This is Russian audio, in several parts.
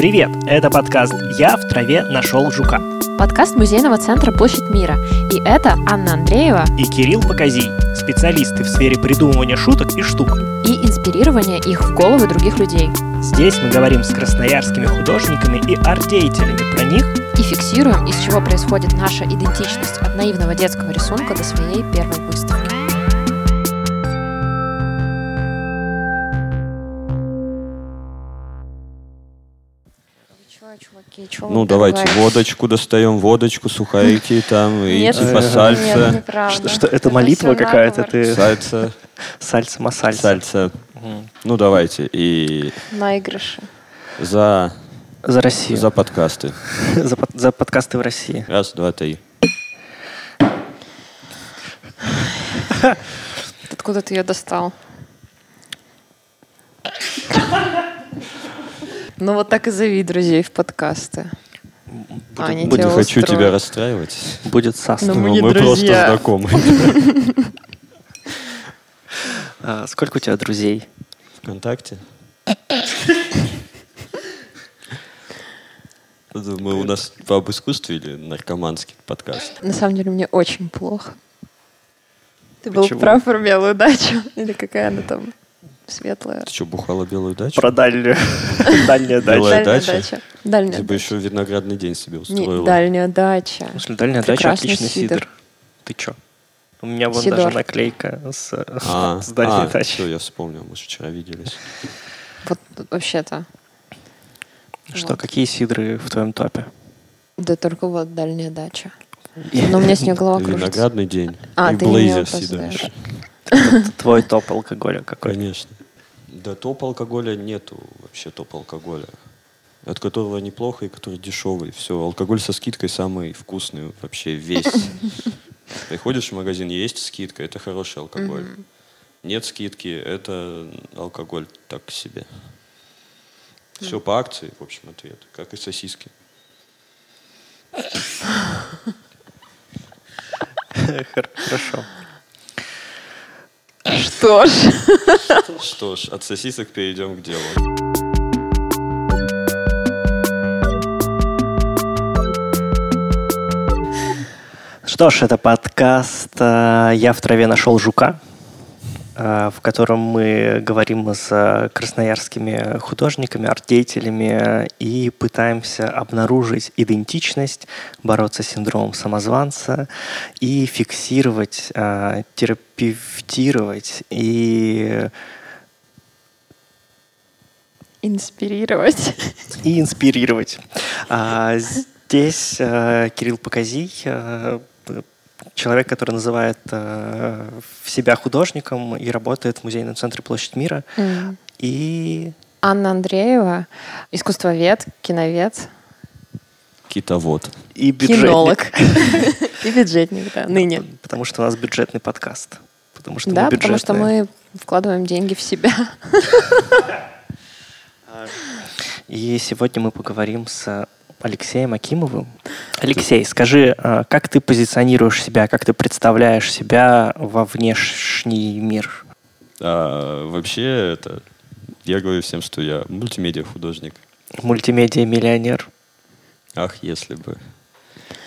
Привет! Это подкаст «Я в траве нашел жука». Подкаст музейного центра «Площадь мира». И это Анна Андреева И Кирилл Показий, специалисты в сфере придумывания шуток и штук. и инспирирование их в головы других людей. Здесь мы говорим с красноярскими художниками и арт-деятелями про них И фиксируем, из чего происходит наша идентичность от наивного детского рисунка до своей первой выставки. Ну, давайте водочку достаем, водочку, сухарики там, и типа сальса. Что, что это молитва какая-то? Ты сальса, сальса масальса. сальса. Ну, давайте. И Наигрыши. за, За Россию. за подкасты. За, под- за подкасты в России. Раз, два, три. Откуда ты ее достал? Ну вот так и зови друзей в подкасты. Будет, Они будет- тебя Не хочу устроят. тебя расстраивать. будет сас. Ну, но мы не мы просто знакомы. А, сколько у тебя друзей? Вконтакте. Думаю, у нас по об искусстве или наркоманский подкаст? На самом деле мне очень плохо. Ты был Почему? прав про белую дачу? Или какая она там светлая? Ты что, бухала белую дачу? Про дальнюю. Дальняя Белая дача. Дальняя дача? дача. Дальняя Ты бы еще виноградный день себе устроила. дальняя дача. В смысле, дальняя дача отличный сидр. Ты чё? У меня вон даже наклейка с, А, дальней а, дачи. все, я вспомнил, мы же вчера виделись. Вот вообще-то. Что, какие сидры в твоем топе? Да только вот дальняя дача. Но у меня с нее голова кружится. Виноградный день. А, и ты блейзер. Это Твой топ алкоголя какой? Конечно. Да топ алкоголя нету вообще топ алкоголя. От которого неплохо и который дешевый. Все, алкоголь со скидкой самый вкусный вообще весь. Приходишь в магазин, есть скидка, это хороший алкоголь. Нет скидки, это алкоголь так себе. Все по акции, в общем, ответ. Как и сосиски. Хор- Хорошо. Что ж. Что ж, от сосисок перейдем к делу. Что ж, это подкаст э, «Я в траве нашел жука», в котором мы говорим с э, красноярскими художниками, арт-деятелями и пытаемся обнаружить идентичность, бороться с синдромом самозванца и фиксировать, э, терапевтировать и, Инспирировать. и инспирировать. А, здесь э, Кирилл Показий, э, человек, который называет э, себя художником и работает в музейном центре Площадь мира. М. И Анна Андреева, искусствовед, киновед, Китовод. и бюджетник. кинолог и бюджетник, да, ныне. Потому что у нас бюджетный подкаст. Потому что Да, мы потому что мы вкладываем деньги в себя. И сегодня мы поговорим с Алексеем Акимовым. Алексей, скажи, э, как ты позиционируешь себя, как ты представляешь себя во внешний мир? А, вообще, это я говорю всем, что я мультимедиа-художник. Мультимедиа-миллионер. Ах, если бы.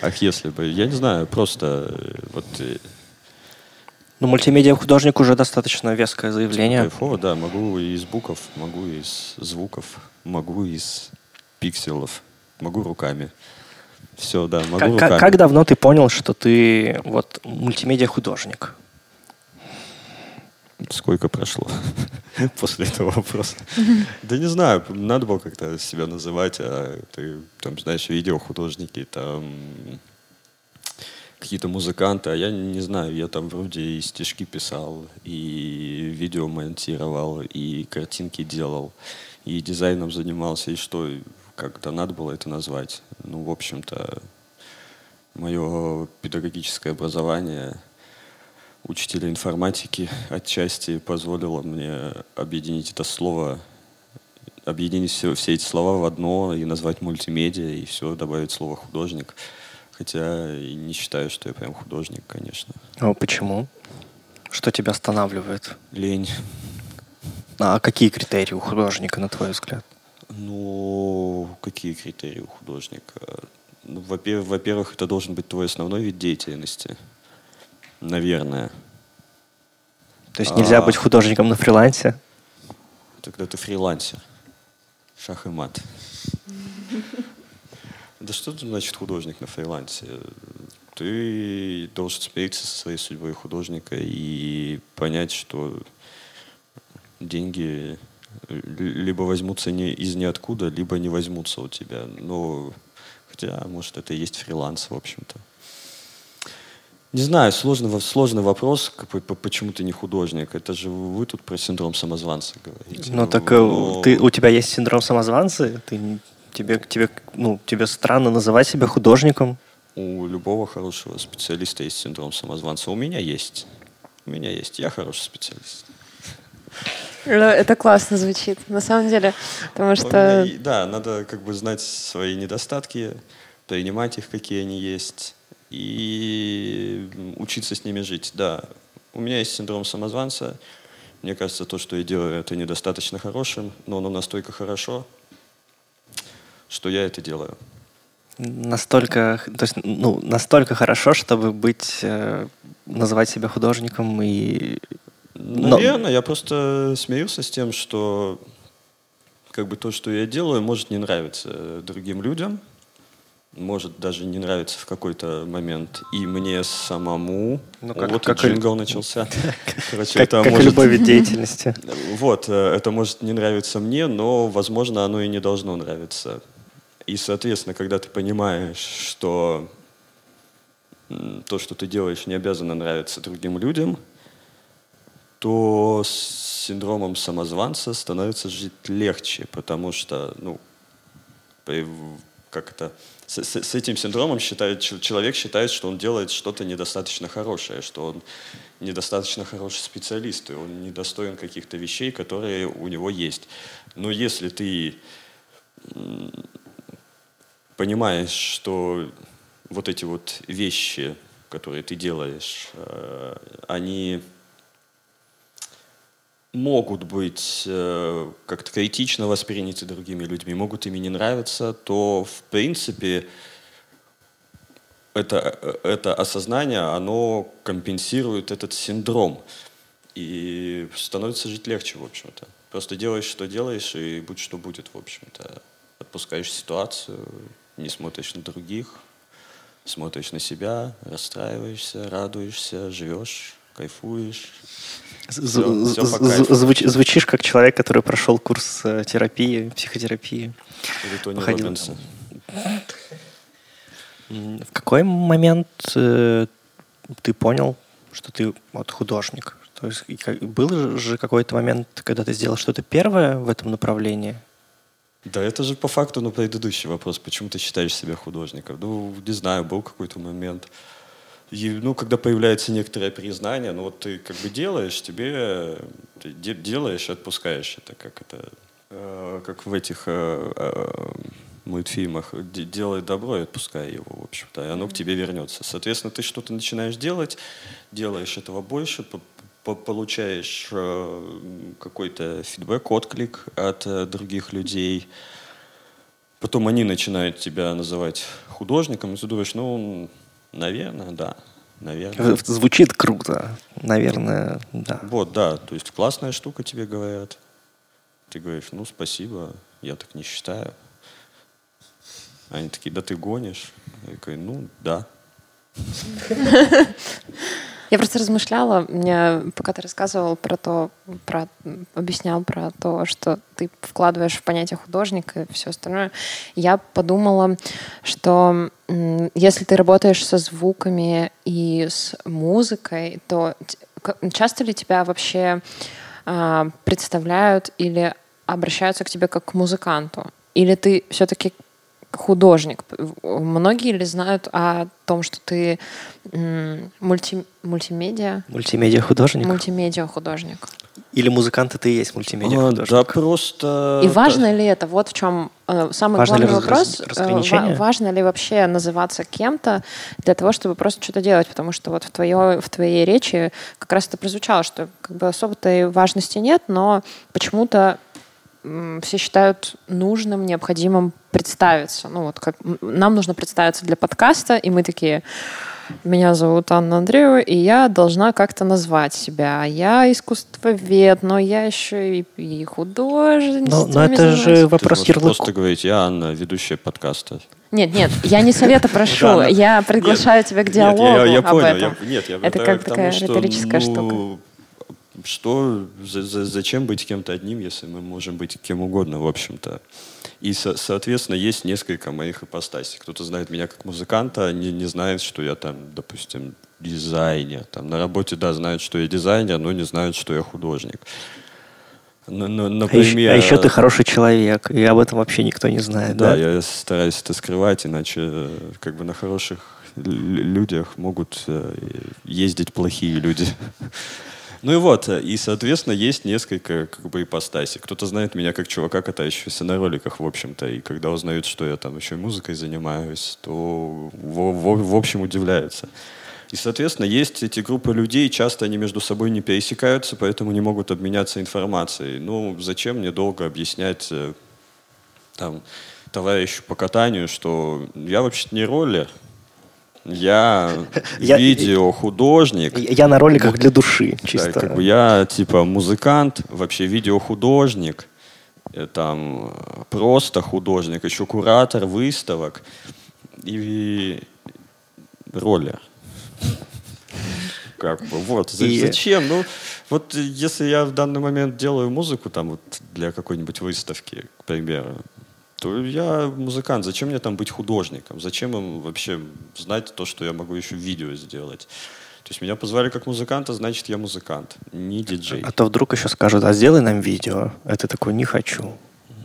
Ах, если бы. Я не знаю, просто э, вот э, Ну, мультимедиа-художник уже достаточно веское заявление. кайфово, да, могу и из букв, могу из звуков, могу из пикселов, могу руками. Все, да, могу Как, руками. как- как давно ты понял, что ты вот мультимедиа-художник? Сколько прошло после этого вопроса? Да не знаю, надо было как-то себя называть, а ты, там, знаешь, видеохудожники, там, какие-то музыканты, а я не знаю, я там вроде и стишки писал, и видео монтировал, и картинки делал, и дизайном занимался, и что, как-то надо было это назвать. Ну, в общем-то, мое педагогическое образование учителя информатики отчасти позволило мне объединить это слово, объединить все, все эти слова в одно и назвать мультимедиа, и все, добавить слово художник. Хотя и не считаю, что я прям художник, конечно. А почему? Что тебя останавливает? Лень. А какие критерии у художника, на твой взгляд? Ну, как- какие критерии у художника? Ну, во-первых, это должен быть твой основной вид деятельности. Наверное. То есть нельзя а... быть художником на фрилансе? Тогда ты фрилансер. Шах и мат. Да что значит художник на фрилансе? Ты должен смириться со своей судьбой художника и понять, что деньги либо возьмутся не из ниоткуда, либо не возьмутся у тебя. Но хотя, может, это и есть фриланс, в общем-то. Не знаю, сложный, сложный вопрос, почему ты не художник. Это же вы тут про синдром самозванца говорите. Ну, так э, Но... ты, у тебя есть синдром самозванца? Ты Тебе, тебе, ну, тебе странно называть себя художником? У любого хорошего специалиста есть синдром самозванца. У меня есть. У меня есть. Я хороший специалист. Ну, это классно звучит, на самом деле, потому что... Меня, да, надо как бы знать свои недостатки, принимать их, какие они есть, и учиться с ними жить. Да, у меня есть синдром самозванца. Мне кажется, то, что я делаю, это недостаточно хорошим, но оно настолько хорошо, что я это делаю. Настолько, то есть, ну, настолько хорошо, чтобы быть, э, называть себя художником и... Наверное, я просто смеюсь с тем, что как бы то, что я делаю, может не нравиться другим людям, может даже не нравиться в какой-то момент и мне самому. Ну, как, вот как джингл и... начался. Короче, как, это как может... любой вид деятельности. Вот, э, это может не нравиться мне, но, возможно, оно и не должно нравиться. И, соответственно, когда ты понимаешь, что то, что ты делаешь, не обязано нравиться другим людям, то с синдромом самозванца становится жить легче, потому что, ну, как это, с, с, с этим синдромом считает, человек считает, что он делает что-то недостаточно хорошее, что он недостаточно хороший специалист, и он недостоин каких-то вещей, которые у него есть. Но если ты понимаешь, что вот эти вот вещи, которые ты делаешь, э, они могут быть э, как-то критично восприняты другими людьми, могут ими не нравиться, то в принципе это, это осознание, оно компенсирует этот синдром. И становится жить легче, в общем-то. Просто делаешь, что делаешь, и будь что будет, в общем-то. Отпускаешь ситуацию, не смотришь на других, смотришь на себя, расстраиваешься, радуешься, живешь, кайфуешь. Звуч, звучишь как человек, который прошел курс э, терапии, психотерапии. Походил. В какой момент э, ты понял, что ты вот художник? То есть был же какой-то момент, когда ты сделал что-то первое в этом направлении? Да, это же по факту на предыдущий вопрос. Почему ты считаешь себя художником? Ну, не знаю, был какой-то момент. И, ну, когда появляется некоторое признание, ну, вот ты как бы делаешь, тебе ты де, делаешь отпускаешь это, как это, э, как в этих э, э, мультфильмах. Делай добро и отпускай его, в общем-то, и оно к тебе вернется. Соответственно, ты что-то начинаешь делать, делаешь этого больше, получаешь э, какой-то фидбэк, отклик от э, других людей. Потом они начинают тебя называть художником, и ты думаешь, ну, наверное, да. Наверное. Звучит круто. Наверное, да. Вот, да. То есть классная штука тебе говорят. Ты говоришь, ну, спасибо, я так не считаю. Они такие, да ты гонишь. Я такой, ну, да. Я просто размышляла, мне, пока ты рассказывал про то, про, объяснял про то, что ты вкладываешь в понятие художника и все остальное, я подумала, что если ты работаешь со звуками и с музыкой, то часто ли тебя вообще э, представляют или обращаются к тебе как к музыканту? Или ты все-таки художник. Многие ли знают о том, что ты мульти, мультимедиа? Мультимедиа художник. Мультимедиа художник. Или музыкант ты и есть мультимедиа а, художник? Да, просто... И важно ли это? Вот в чем э, самый важно главный вопрос. Э, важно ли вообще называться кем-то для того, чтобы просто что-то делать? Потому что вот в, твое, в твоей речи как раз это прозвучало, что как бы особо-то и важности нет, но почему-то все считают нужным, необходимым представиться. Ну вот как нам нужно представиться для подкаста, и мы такие, меня зовут Анна Андреева, и я должна как-то назвать себя. Я искусствовед, но я еще и, и художник. Но, но это же вопрос ярлыка. Просто говорить, я Анна, ведущая подкаста. Нет, нет, я не совета прошу, я приглашаю тебя к диалогу нет, я, я об этом. Я, нет, я это как такая риторическая ну, штука. Что, за, за, зачем быть кем-то одним, если мы можем быть кем угодно, в общем-то. И, со, соответственно, есть несколько моих ипостасей. Кто-то знает меня как музыканта, не, не знает, что я там, допустим, дизайнер. Там на работе, да, знают, что я дизайнер, но не знают, что я художник. например, а, еще, а еще ты хороший человек, и об этом вообще никто не знает. Да, да? я стараюсь это скрывать, иначе как бы на хороших людях могут э, ездить плохие люди. Ну и вот, э, и, соответственно, есть несколько как бы ипостасей. Кто-то знает меня как чувака, катающегося на роликах, в общем-то, и когда узнают, что я там еще музыкой занимаюсь, то в, в, в общем удивляются. И, соответственно, есть эти группы людей, часто они между собой не пересекаются, поэтому не могут обменяться информацией. Ну, зачем мне долго объяснять э, там, товарищу по катанию, что я вообще-то не роллер, я, видеохудожник. Я на роликах для души, чисто. Как бы я типа музыкант, вообще видеохудожник, э, там просто художник, еще куратор выставок и роллер. Как бы, вот, и... зачем? Ну, вот если я в данный момент делаю музыку там вот для какой-нибудь выставки, к примеру, то я музыкант. Зачем мне там быть художником? Зачем им вообще знать то, что я могу еще видео сделать? То есть меня позвали как музыканта, значит, я музыкант, не диджей. А то вдруг еще скажут, а сделай нам видео. Это такой, не хочу.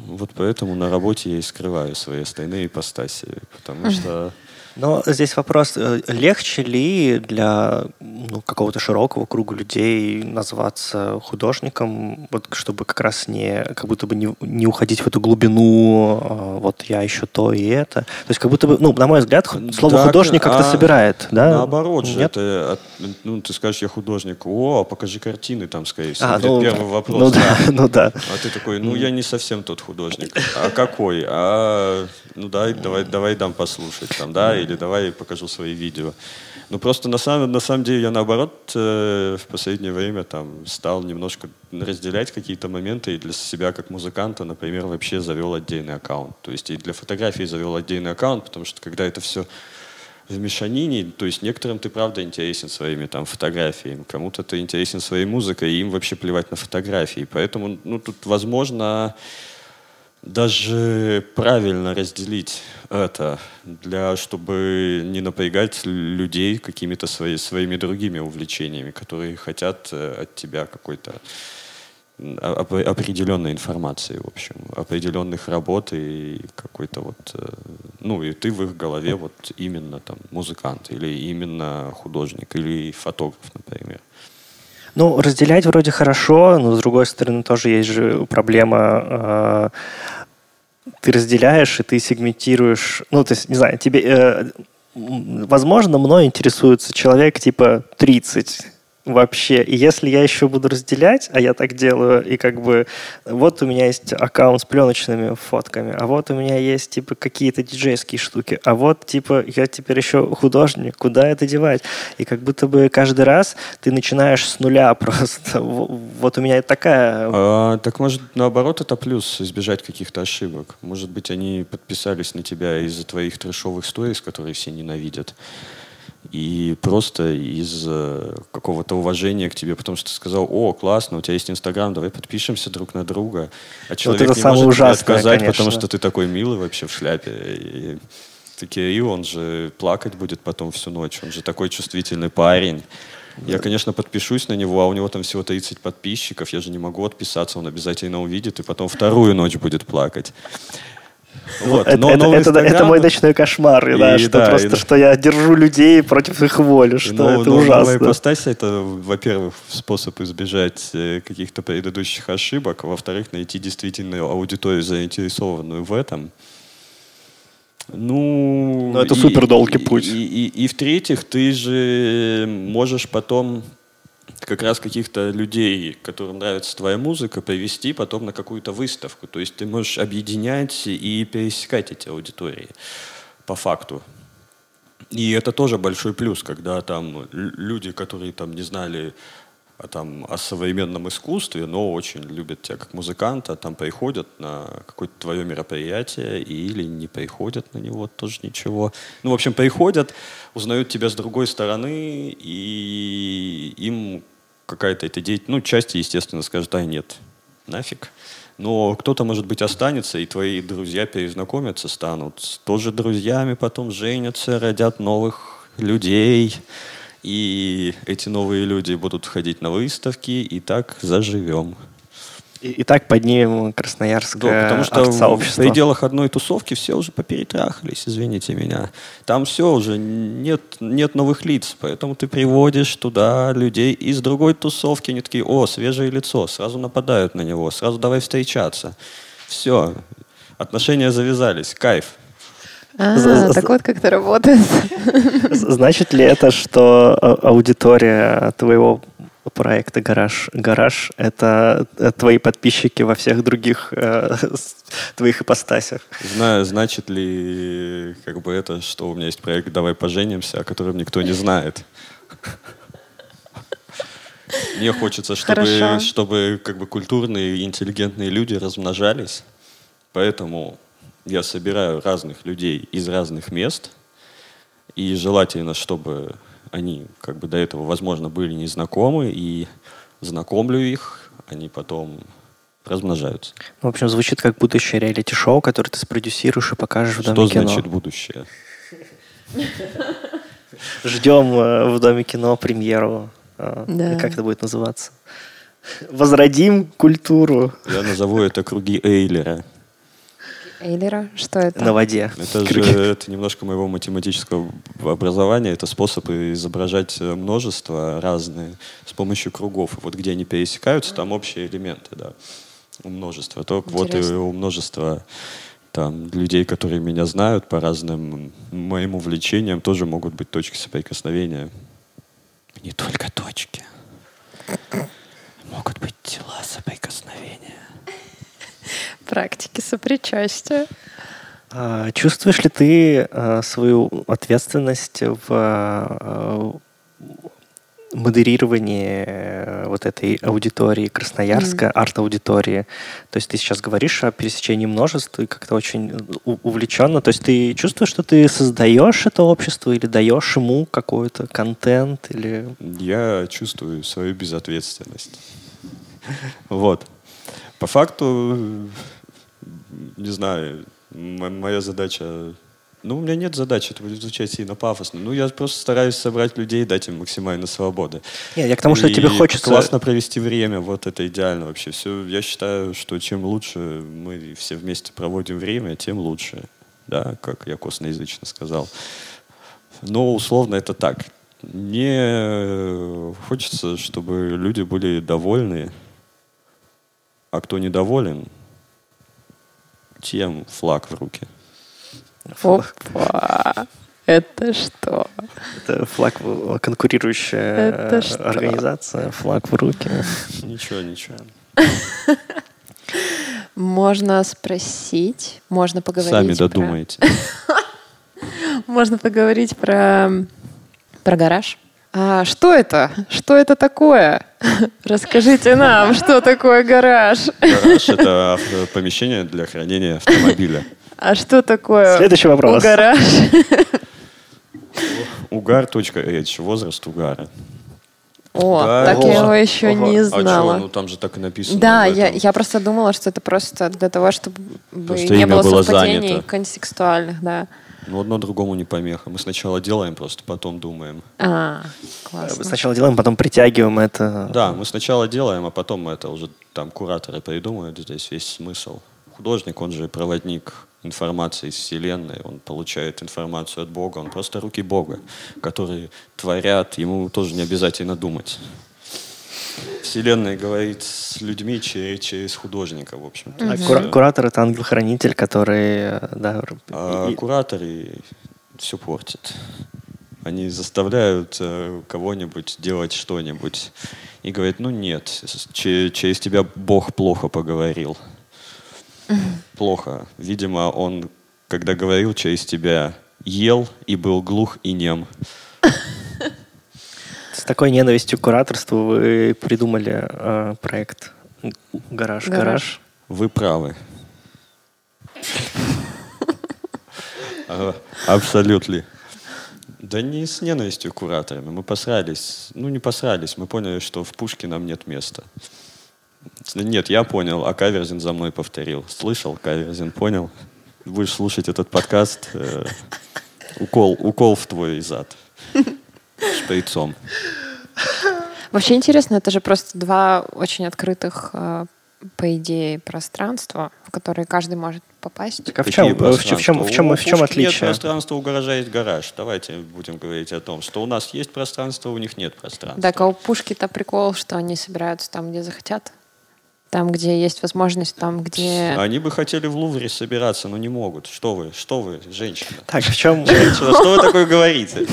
Вот поэтому на работе я и скрываю свои остальные ипостаси. Потому что но здесь вопрос, э, легче ли для ну, какого-то широкого круга людей назваться художником, вот, чтобы как раз не, как будто бы не, не уходить в эту глубину, а, вот я еще то и это. То есть как будто бы, ну, на мой взгляд, слово да, художник как-то а собирает, да? Наоборот же, Нет? это, ну, ты скажешь, я художник, о, покажи картины там, скорее всего. А, ну, первый вопрос. Ну да, ну да. А ты такой, ну я не совсем тот художник. А какой? А, ну дай, давай, давай дам послушать там, да, или давай покажу свои видео. Ну просто на самом, на самом деле я наоборот э, в последнее время там стал немножко разделять какие-то моменты и для себя как музыканта, например, вообще завел отдельный аккаунт. То есть и для фотографии завел отдельный аккаунт, потому что когда это все в мешанине, то есть некоторым ты правда интересен своими там фотографиями, кому-то ты интересен своей музыкой, и им вообще плевать на фотографии. Поэтому ну, тут возможно даже правильно разделить это, для, чтобы не напрягать людей какими-то свои, своими другими увлечениями, которые хотят э, от тебя какой-то определенной информации, в общем, определенных работ и какой-то вот, э, ну и ты в их голове вот именно там музыкант или именно художник или фотограф, например. Ну, разделять вроде хорошо, но с другой стороны тоже есть же проблема. Э, ты разделяешь и ты сегментируешь. Ну, то есть, не знаю, тебе. Э, возможно, мной интересуется человек типа 30 вообще. И если я еще буду разделять, а я так делаю, и как бы вот у меня есть аккаунт с пленочными фотками, а вот у меня есть типа какие-то диджейские штуки, а вот типа я теперь еще художник, куда это девать? И как будто бы каждый раз ты начинаешь с нуля просто. Вот у меня такая... А, так может наоборот это плюс, избежать каких-то ошибок. Может быть они подписались на тебя из-за твоих трешовых сториз, которые все ненавидят и просто из э, какого-то уважения к тебе, потому что ты сказал, о, классно, у тебя есть Инстаграм, давай подпишемся друг на друга. А человек вот это не может ужасное, тебе отказать, конечно. потому что ты такой милый вообще в шляпе. И такие, и он же плакать будет потом всю ночь, он же такой чувствительный парень. Я, конечно, подпишусь на него, а у него там всего 30 подписчиков, я же не могу отписаться, он обязательно увидит и потом вторую ночь будет плакать. Вот. Это, но, это, но это, это мой ночной кошмар, и, да, что да, просто, и, что я держу людей против их воли, что но, это но, ужасно. Новая ипостась — это, во-первых, способ избежать э, каких-то предыдущих ошибок, во-вторых, найти действительно аудиторию, заинтересованную в этом. Ну, но это супер долгий путь. И, и, и, и в-третьих, ты же можешь потом как раз каких-то людей, которым нравится твоя музыка, привести потом на какую-то выставку. То есть ты можешь объединять и пересекать эти аудитории по факту. И это тоже большой плюс, когда там люди, которые там не знали там, о современном искусстве, но очень любят тебя как музыканта, там приходят на какое-то твое мероприятие или не приходят на него, тоже ничего. Ну, в общем, приходят, узнают тебя с другой стороны, и им какая-то эта деятельность, ну, части, естественно, скажут, да, нет, нафиг. Но кто-то, может быть, останется, и твои друзья перезнакомятся, станут тоже друзьями, потом женятся, родят новых людей. И эти новые люди будут ходить на выставки, и так заживем. И, и так поднимем красноярское да, потому что в пределах одной тусовки все уже поперетрахались, извините меня. Там все уже, нет, нет новых лиц, поэтому ты приводишь туда людей из другой тусовки, они такие, о, свежее лицо, сразу нападают на него, сразу давай встречаться. Все, отношения завязались, кайф. А, так вот как это работает. Значит ли это, что а, аудитория твоего проекта «Гараж». «Гараж» — это твои подписчики во всех других э, твоих ипостасях. Знаю, значит ли как бы это, что у меня есть проект «Давай поженимся», о котором никто не знает. Мне хочется, чтобы, чтобы как бы культурные и интеллигентные люди размножались. Поэтому я собираю разных людей из разных мест, и желательно, чтобы они как бы до этого, возможно, были незнакомы, и знакомлю их, они потом размножаются. Ну, в общем, звучит как будущее реалити-шоу, которое ты спродюсируешь и покажешь в Доме Что кино. Что значит будущее? Ждем э, в Доме кино премьеру. Э, да. Как это будет называться? Возродим культуру. Я назову это круги Эйлера. Эйлера? Что это? На воде. Это же это немножко моего математического образования. Это способ изображать э, множество разные с помощью кругов. Вот где они пересекаются, там общие элементы, да, у множества. То вот и у множества там людей, которые меня знают по разным моим увлечениям, тоже могут быть точки соприкосновения. Не только точки. Могут быть тела соприкосновения практики сопричастия. А, чувствуешь ли ты а, свою ответственность в а, модерировании э, вот этой аудитории Красноярска, mm. арт-аудитории. То есть ты сейчас говоришь о пересечении множеств и как-то очень увлеченно. То есть ты чувствуешь, что ты создаешь это общество или даешь ему какой-то контент? Или... Я чувствую свою безответственность. Вот. По факту не знаю, моя задача... Ну, у меня нет задачи, это будет звучать сильно пафосно. Ну, я просто стараюсь собрать людей, дать им максимально свободы. Нет, я к тому, что и тебе хочется... классно провести время, вот это идеально вообще. Все, я считаю, что чем лучше мы все вместе проводим время, тем лучше. Да, как я косноязычно сказал. Но условно это так. Мне хочется, чтобы люди были довольны, а кто недоволен, тем флаг в руки. Опа! Это что? Это флаг конкурирующая Это что? организация, флаг в руки. Ничего, ничего. Можно спросить, можно поговорить. Сами додумаете. Можно поговорить про про гараж. А что это? Что это такое? Расскажите нам, что такое гараж. Гараж — это помещение для хранения автомобиля. А что такое Следующий вопрос. гараж? Угар.h. Возраст угара. О, да, так я его еще ага. не знала. А что, ну там же так и написано. Да, я, я просто думала, что это просто для того, чтобы просто не было, было совпадений занято. контекстуальных, да. Ну, одно другому не помеха. Мы сначала делаем, просто потом думаем. А, классно. Сначала делаем, потом притягиваем это. Да, мы сначала делаем, а потом это уже там кураторы придумают здесь весь смысл. Художник, он же проводник информации из Вселенной, он получает информацию от Бога, он просто руки Бога, которые творят, ему тоже не обязательно думать. Вселенная говорит с людьми через, через художника, в общем. А кура- куратор это ангел-хранитель, который, да. А и... кураторы все портят. Они заставляют э, кого-нибудь делать что-нибудь. И говорят, ну нет, через тебя Бог плохо поговорил. Плохо. Видимо, он, когда говорил через тебя, ел и был глух и нем. Такой ненавистью к кураторству вы придумали э, проект «Гараж, гараж». гараж. Вы правы. Абсолютно. Да не с ненавистью к кураторами. Мы посрались. Ну, не посрались. Мы поняли, что в пушке нам нет места. Нет, я понял, а Каверзин за мной повторил. Слышал, Каверзин, понял? Будешь слушать этот подкаст. Э, укол, укол в твой зад. Шприцом. Вообще интересно, это же просто два очень открытых э, по идее, пространство, в которое каждый может попасть. Так а в чем, в, чем, в чем, в чем, в чем отличие? Нет пространства, у гаража есть гараж. Давайте будем говорить о том, что у нас есть пространство, у них нет пространства. Так, а у Пушки-то прикол, что они собираются там, где захотят. Там, где есть возможность, там, где... Они бы хотели в Лувре собираться, но не могут. Что вы, что вы, женщина? Так, в чем... Женщина, что вы такое говорите?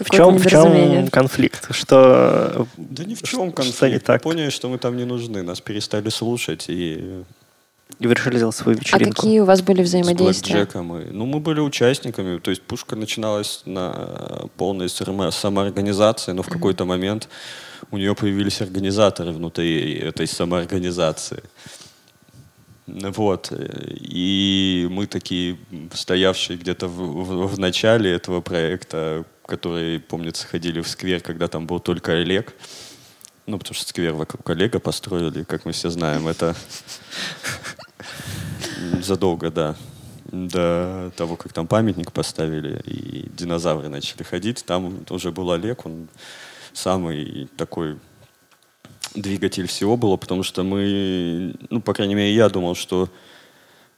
В чем, в чем конфликт? Что... Да ни в чем конфликт. Что не так? Поняли, что мы там не нужны. Нас перестали слушать и... И вы решили сделать свою вечеринку. А какие у вас были взаимодействия? С Блэкджеком. Ну, мы были участниками. То есть пушка начиналась на полной самоорганизации, но в какой-то момент у нее появились организаторы внутри этой самоорганизации. Вот. И мы такие, стоявшие где-то в, в, в начале этого проекта, которые, помнится, ходили в сквер, когда там был только Олег. Ну, потому что сквер вокруг Олега построили, как мы все знаем. Это задолго, да, до того, как там памятник поставили, и динозавры начали ходить. Там уже был Олег, он самый такой двигатель всего было, потому что мы, ну, по крайней мере, я думал, что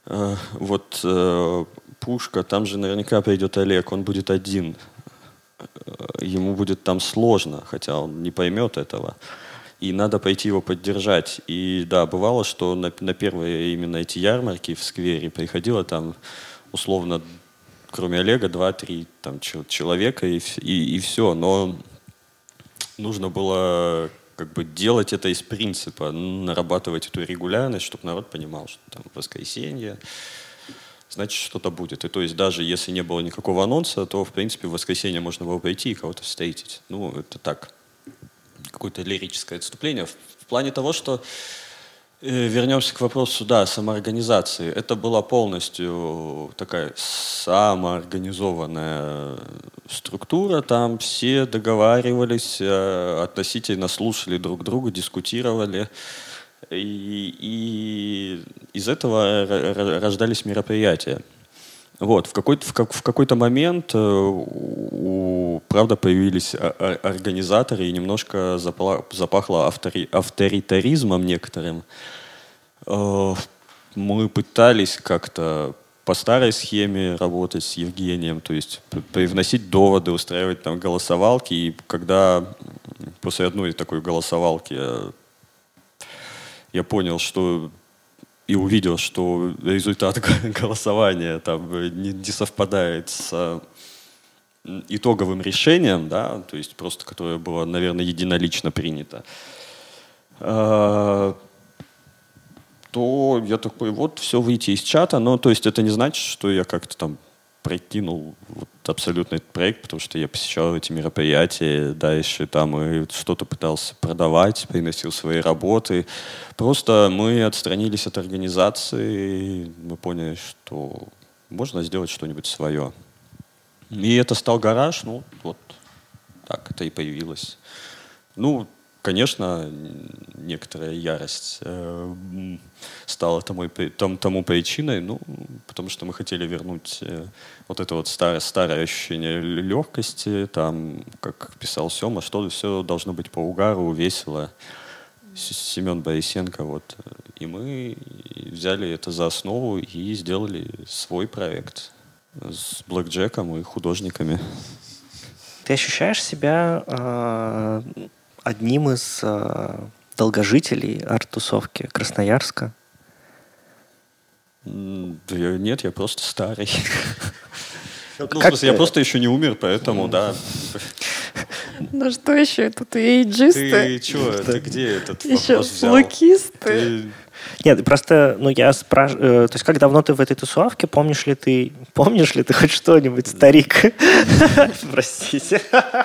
э, вот э, пушка, там же наверняка придет Олег, он будет один. Э, ему будет там сложно, хотя он не поймет этого. И надо пойти его поддержать. И да, бывало, что на, на первые именно эти ярмарки в сквере приходило там условно, кроме Олега, два-три там человека и, и, и все. Но нужно было как бы делать это из принципа, нарабатывать эту регулярность, чтобы народ понимал, что там воскресенье, значит, что-то будет. И то есть даже если не было никакого анонса, то, в принципе, в воскресенье можно было пойти и кого-то встретить. Ну, это так, какое-то лирическое отступление. В плане того, что Э, вернемся к вопросу, да, самоорганизации. Это была полностью такая самоорганизованная структура. Там все договаривались, э, относительно слушали друг друга, дискутировали. И, и из этого рождались мероприятия. Вот, в какой-то, в, как, в какой-то момент, э, у, правда, появились организаторы, и немножко запахло автори, авторитаризмом некоторым. Э, мы пытались как-то по старой схеме работать с Евгением, то есть привносить доводы, устраивать там голосовалки. И когда после одной такой голосовалки я, понял, что и увидел, что результат голосования там не, не совпадает с итоговым решением, да, то есть просто которое было, наверное, единолично принято, а, то я такой, вот, все, выйти из чата, но то есть это не значит, что я как-то там прокинул вот абсолютно этот проект, потому что я посещал эти мероприятия, дальше там и что-то пытался продавать, приносил свои работы. Просто мы отстранились от организации, мы поняли, что можно сделать что-нибудь свое. И это стал гараж, ну вот так это и появилось. Ну, конечно, некоторая ярость э, стала тому, тому, тому причиной, ну, потому что мы хотели вернуть э, вот это вот старое, старое ощущение легкости, там, как писал Сема, что все должно быть по угару, весело. Семен Борисенко, вот. И мы взяли это за основу и сделали свой проект с блэкджеком и художниками. Ты ощущаешь себя э, одним из э, долгожителей арт-тусовки Да нет, я просто старый. Ну, в смысле, я просто еще не умер, поэтому, да. Ну что еще? Тут и эйджисты. Ты чего? Ты где этот Еще вопрос взял? лукисты. Нет, просто, ну, я спрашиваю, то есть, как давно ты в этой тусовке, помнишь ли ты, помнишь ли ты хоть что-нибудь, старик? Простите.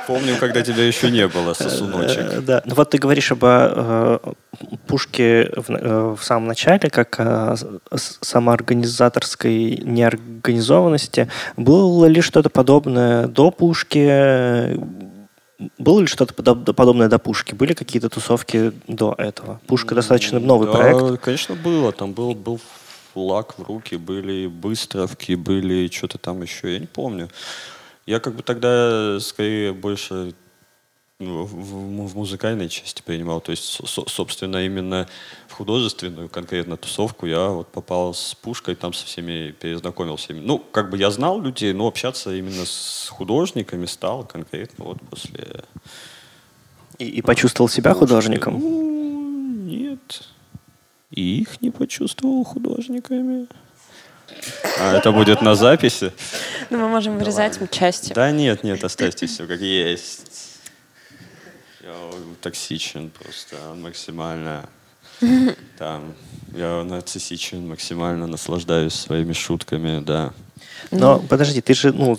Помню, когда тебя еще не было, Э, сосуночек. Да, ну вот ты говоришь об э, пушке в, э, самом начале, как о самоорганизаторской неорганизованности. Было ли что-то подобное до пушки? Было ли что-то подоб- подобное до пушки? Были какие-то тусовки до этого? Пушка достаточно новый Да, проект. конечно, было. Там был, был флаг в руки, были быстровки, были что-то там еще, я не помню. Я как бы тогда скорее больше в, в- в музыкальной части принимал. То есть, со- собственно, именно в художественную конкретно тусовку я вот попал с пушкой, там со всеми перезнакомился. Ну, как бы я знал людей, но общаться именно с художниками стал конкретно вот после И, и почувствовал себя Пушки. художником. Ну, нет. И их не почувствовал художниками. А это будет на записи? Ну, мы можем вырезать части. Да нет, нет, оставьте все как есть. Я токсичен просто, он максимально... Там, я нарциссичен, максимально наслаждаюсь своими шутками, да. Но подожди, ты же, ну,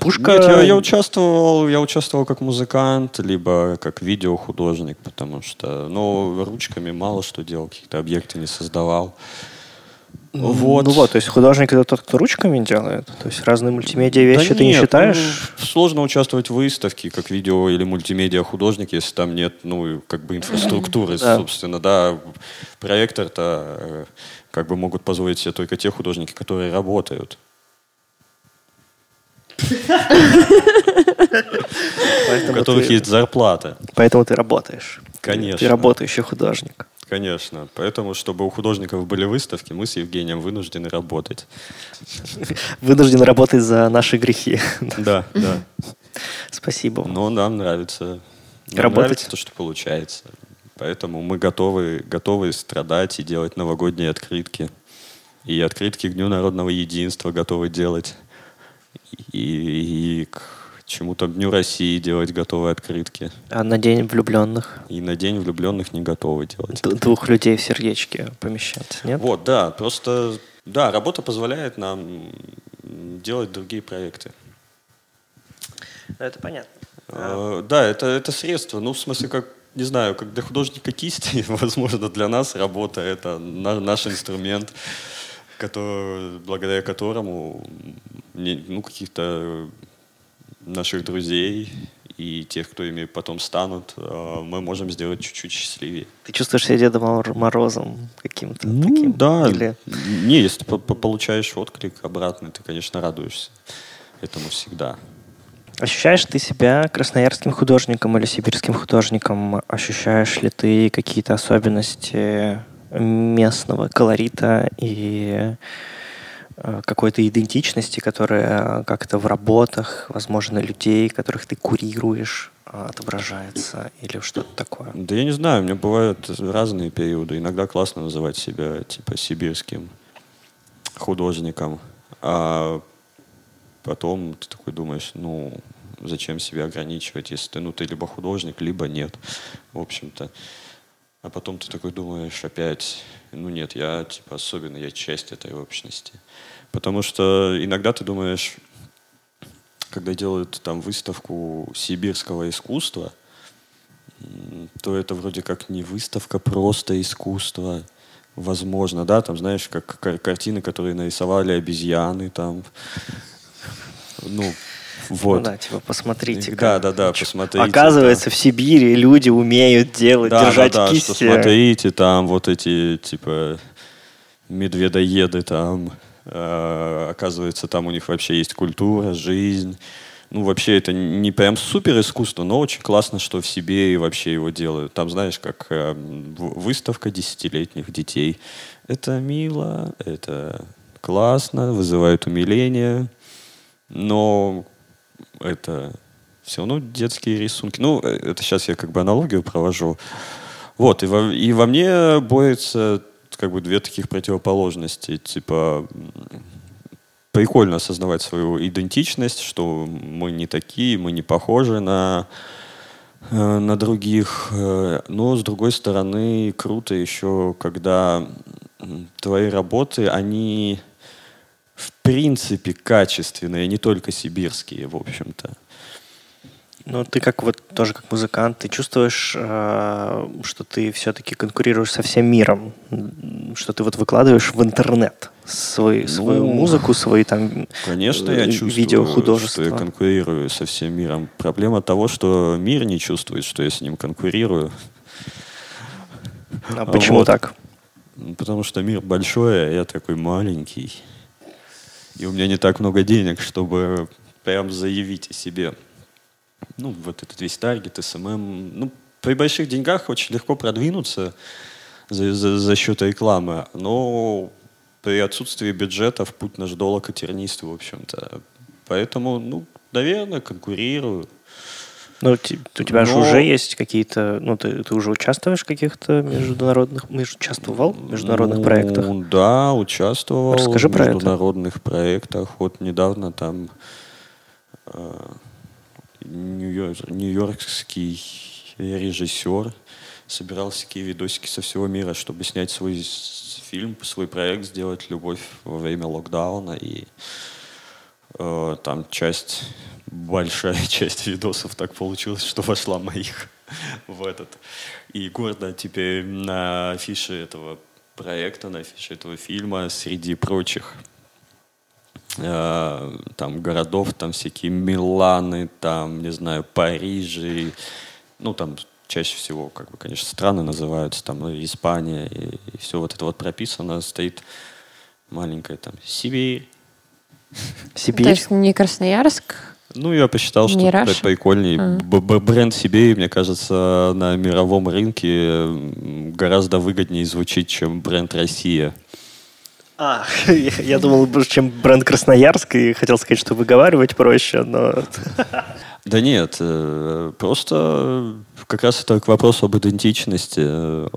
пушка... Нет, я, я участвовал, я участвовал как музыкант, либо как видеохудожник, потому что, ну, ручками мало что делал, какие-то объекты не создавал. Вот. Ну вот, то есть художник это тот, кто ручками делает? То есть разные мультимедиа вещи Да ты не нет, считаешь? ну, сложно участвовать в выставке, как видео или мультимедиа художник, если там нет, ну, как бы инфраструктуры, Да. собственно, да. Проектор-то э, как бы могут позволить себе только те художники, которые работают. у которых есть зарплата. поэтому ты работаешь. Конечно. Ты работающий художник. Конечно. Поэтому, чтобы у художников были выставки, мы с Евгением вынуждены работать. Вынужден работать за наши грехи. Да, да. Спасибо. Но нам нравится. Нам Работать. нравится то, что получается. Поэтому мы готовы, готовы страдать и делать новогодние открытки. И открытки к Дню народного единства готовы делать. И, и к чему-то Дню России делать готовы открытки. А на день влюбленных И на День влюбленных не готовы делать. д- двух людей в сердечке помещать, нет? Вот, да, просто, да, работа позволяет нам делать другие проекты. Это понятно. Э, Да, это, это средство. Ну, в смысле, как, не знаю, как для художника кисти, возможно, для нас работа — это на- наш инструмент, который, благодаря которому ну, каких-то наших друзей и тех, кто ими потом станут, э, мы можем сделать чуть-чуть счастливее. Ты чувствуешь себя Дедом Мор- Морозом каким-то Ну, таким? да. Или- Не, если ты по- по- получаешь отклик обратный, ты, конечно, радуешься этому всегда. Ощущаешь ты себя красноярским художником или сибирским художником? Ощущаешь ли ты какие-то особенности местного колорита и какой-то идентичности, которая как-то в работах, возможно, людей, которых ты курируешь, э, отображается или что-то такое? Да я не знаю, у меня бывают разные периоды. Иногда классно называть себя типа сибирским художником, а потом ты такой думаешь, ну зачем себя ограничивать, если ты, ну ты либо художник, либо нет, в общем-то. А потом ты такой думаешь опять, ну нет, я типа особенный, я часть этой общности. Потому что иногда ты думаешь, когда делают там выставку сибирского искусства, то это вроде как не выставка, просто искусство. Возможно, да, там, знаешь, как кар- картины, которые нарисовали обезьяны, там, ну, вот. Ну да, типа, посмотрите. Да, да, да, посмотрите. Оказывается, в Сибири люди умеют делать, да, держать да, да, кисти. что смотрите, там вот эти, типа, медведоеды там, э, оказывается, там у них вообще есть культура, жизнь. Ну, вообще, это не прям супер искусство, но очень классно, что в себе и вообще его делают. Там, знаешь, как э, выставка десятилетних детей. Это мило, это классно, вызывает умиление, но это все равно детские рисунки. Ну, э, это сейчас я как бы аналогию провожу. Вот, и во, и во мне борются как бы две таких противоположности. Типа прикольно осознавать свою идентичность, что мы не такие, мы не похожи на, э, на других. Э, но, с другой стороны, круто еще, когда твои работы, они принципе качественные, не только сибирские, в общем-то. Ну, ты как вот тоже как музыкант, ты чувствуешь, э, что ты все-таки конкурируешь со всем миром, что ты вот выкладываешь в интернет свой, ну, свою музыку, свои там Конечно, я чувствую, что я конкурирую со всем миром. Проблема того, что мир не чувствует, что я с ним конкурирую. А почему вот. так? Потому что мир большой, а я такой маленький. И у меня не так много денег, чтобы прям заявить о себе ну, вот этот весь таргет, SMM. Ну, при больших деньгах очень легко продвинуться за, за, за счет рекламы, но при отсутствии бюджета в путь наш долг и тернист, в общем-то. Поэтому, ну, наверное, конкурирую. Ну, у тебя Но... же уже есть какие-то, ну, ты, ты уже участвуешь в каких-то международных, участвовал в международных ну, проектах? Да, участвовал Расскажи в международных это. проектах. Вот недавно там э, нью-йорк, нью-йоркский режиссер собирался такие видосики со всего мира, чтобы снять свой фильм, свой проект, сделать «Любовь во время локдауна». И э, там часть, большая часть видосов так получилось, что вошла моих в этот. И гордо теперь на афише этого проекта, на афише этого фильма среди прочих Э, там городов, там всякие Миланы, там, не знаю, Парижи, ну, там чаще всего, как бы, конечно, страны называются, там, Испания, и, и все вот это вот прописано, стоит маленькая там Сибирь. Сибирь? То есть не Красноярск? Ну, я посчитал, что это прикольнее. А. Бренд Сибирь, мне кажется, на мировом рынке гораздо выгоднее звучит, чем бренд Россия. А, я, я думал, чем бренд Красноярск, и хотел сказать, что выговаривать проще, но... Да нет, э, просто как раз это к вопросу об идентичности.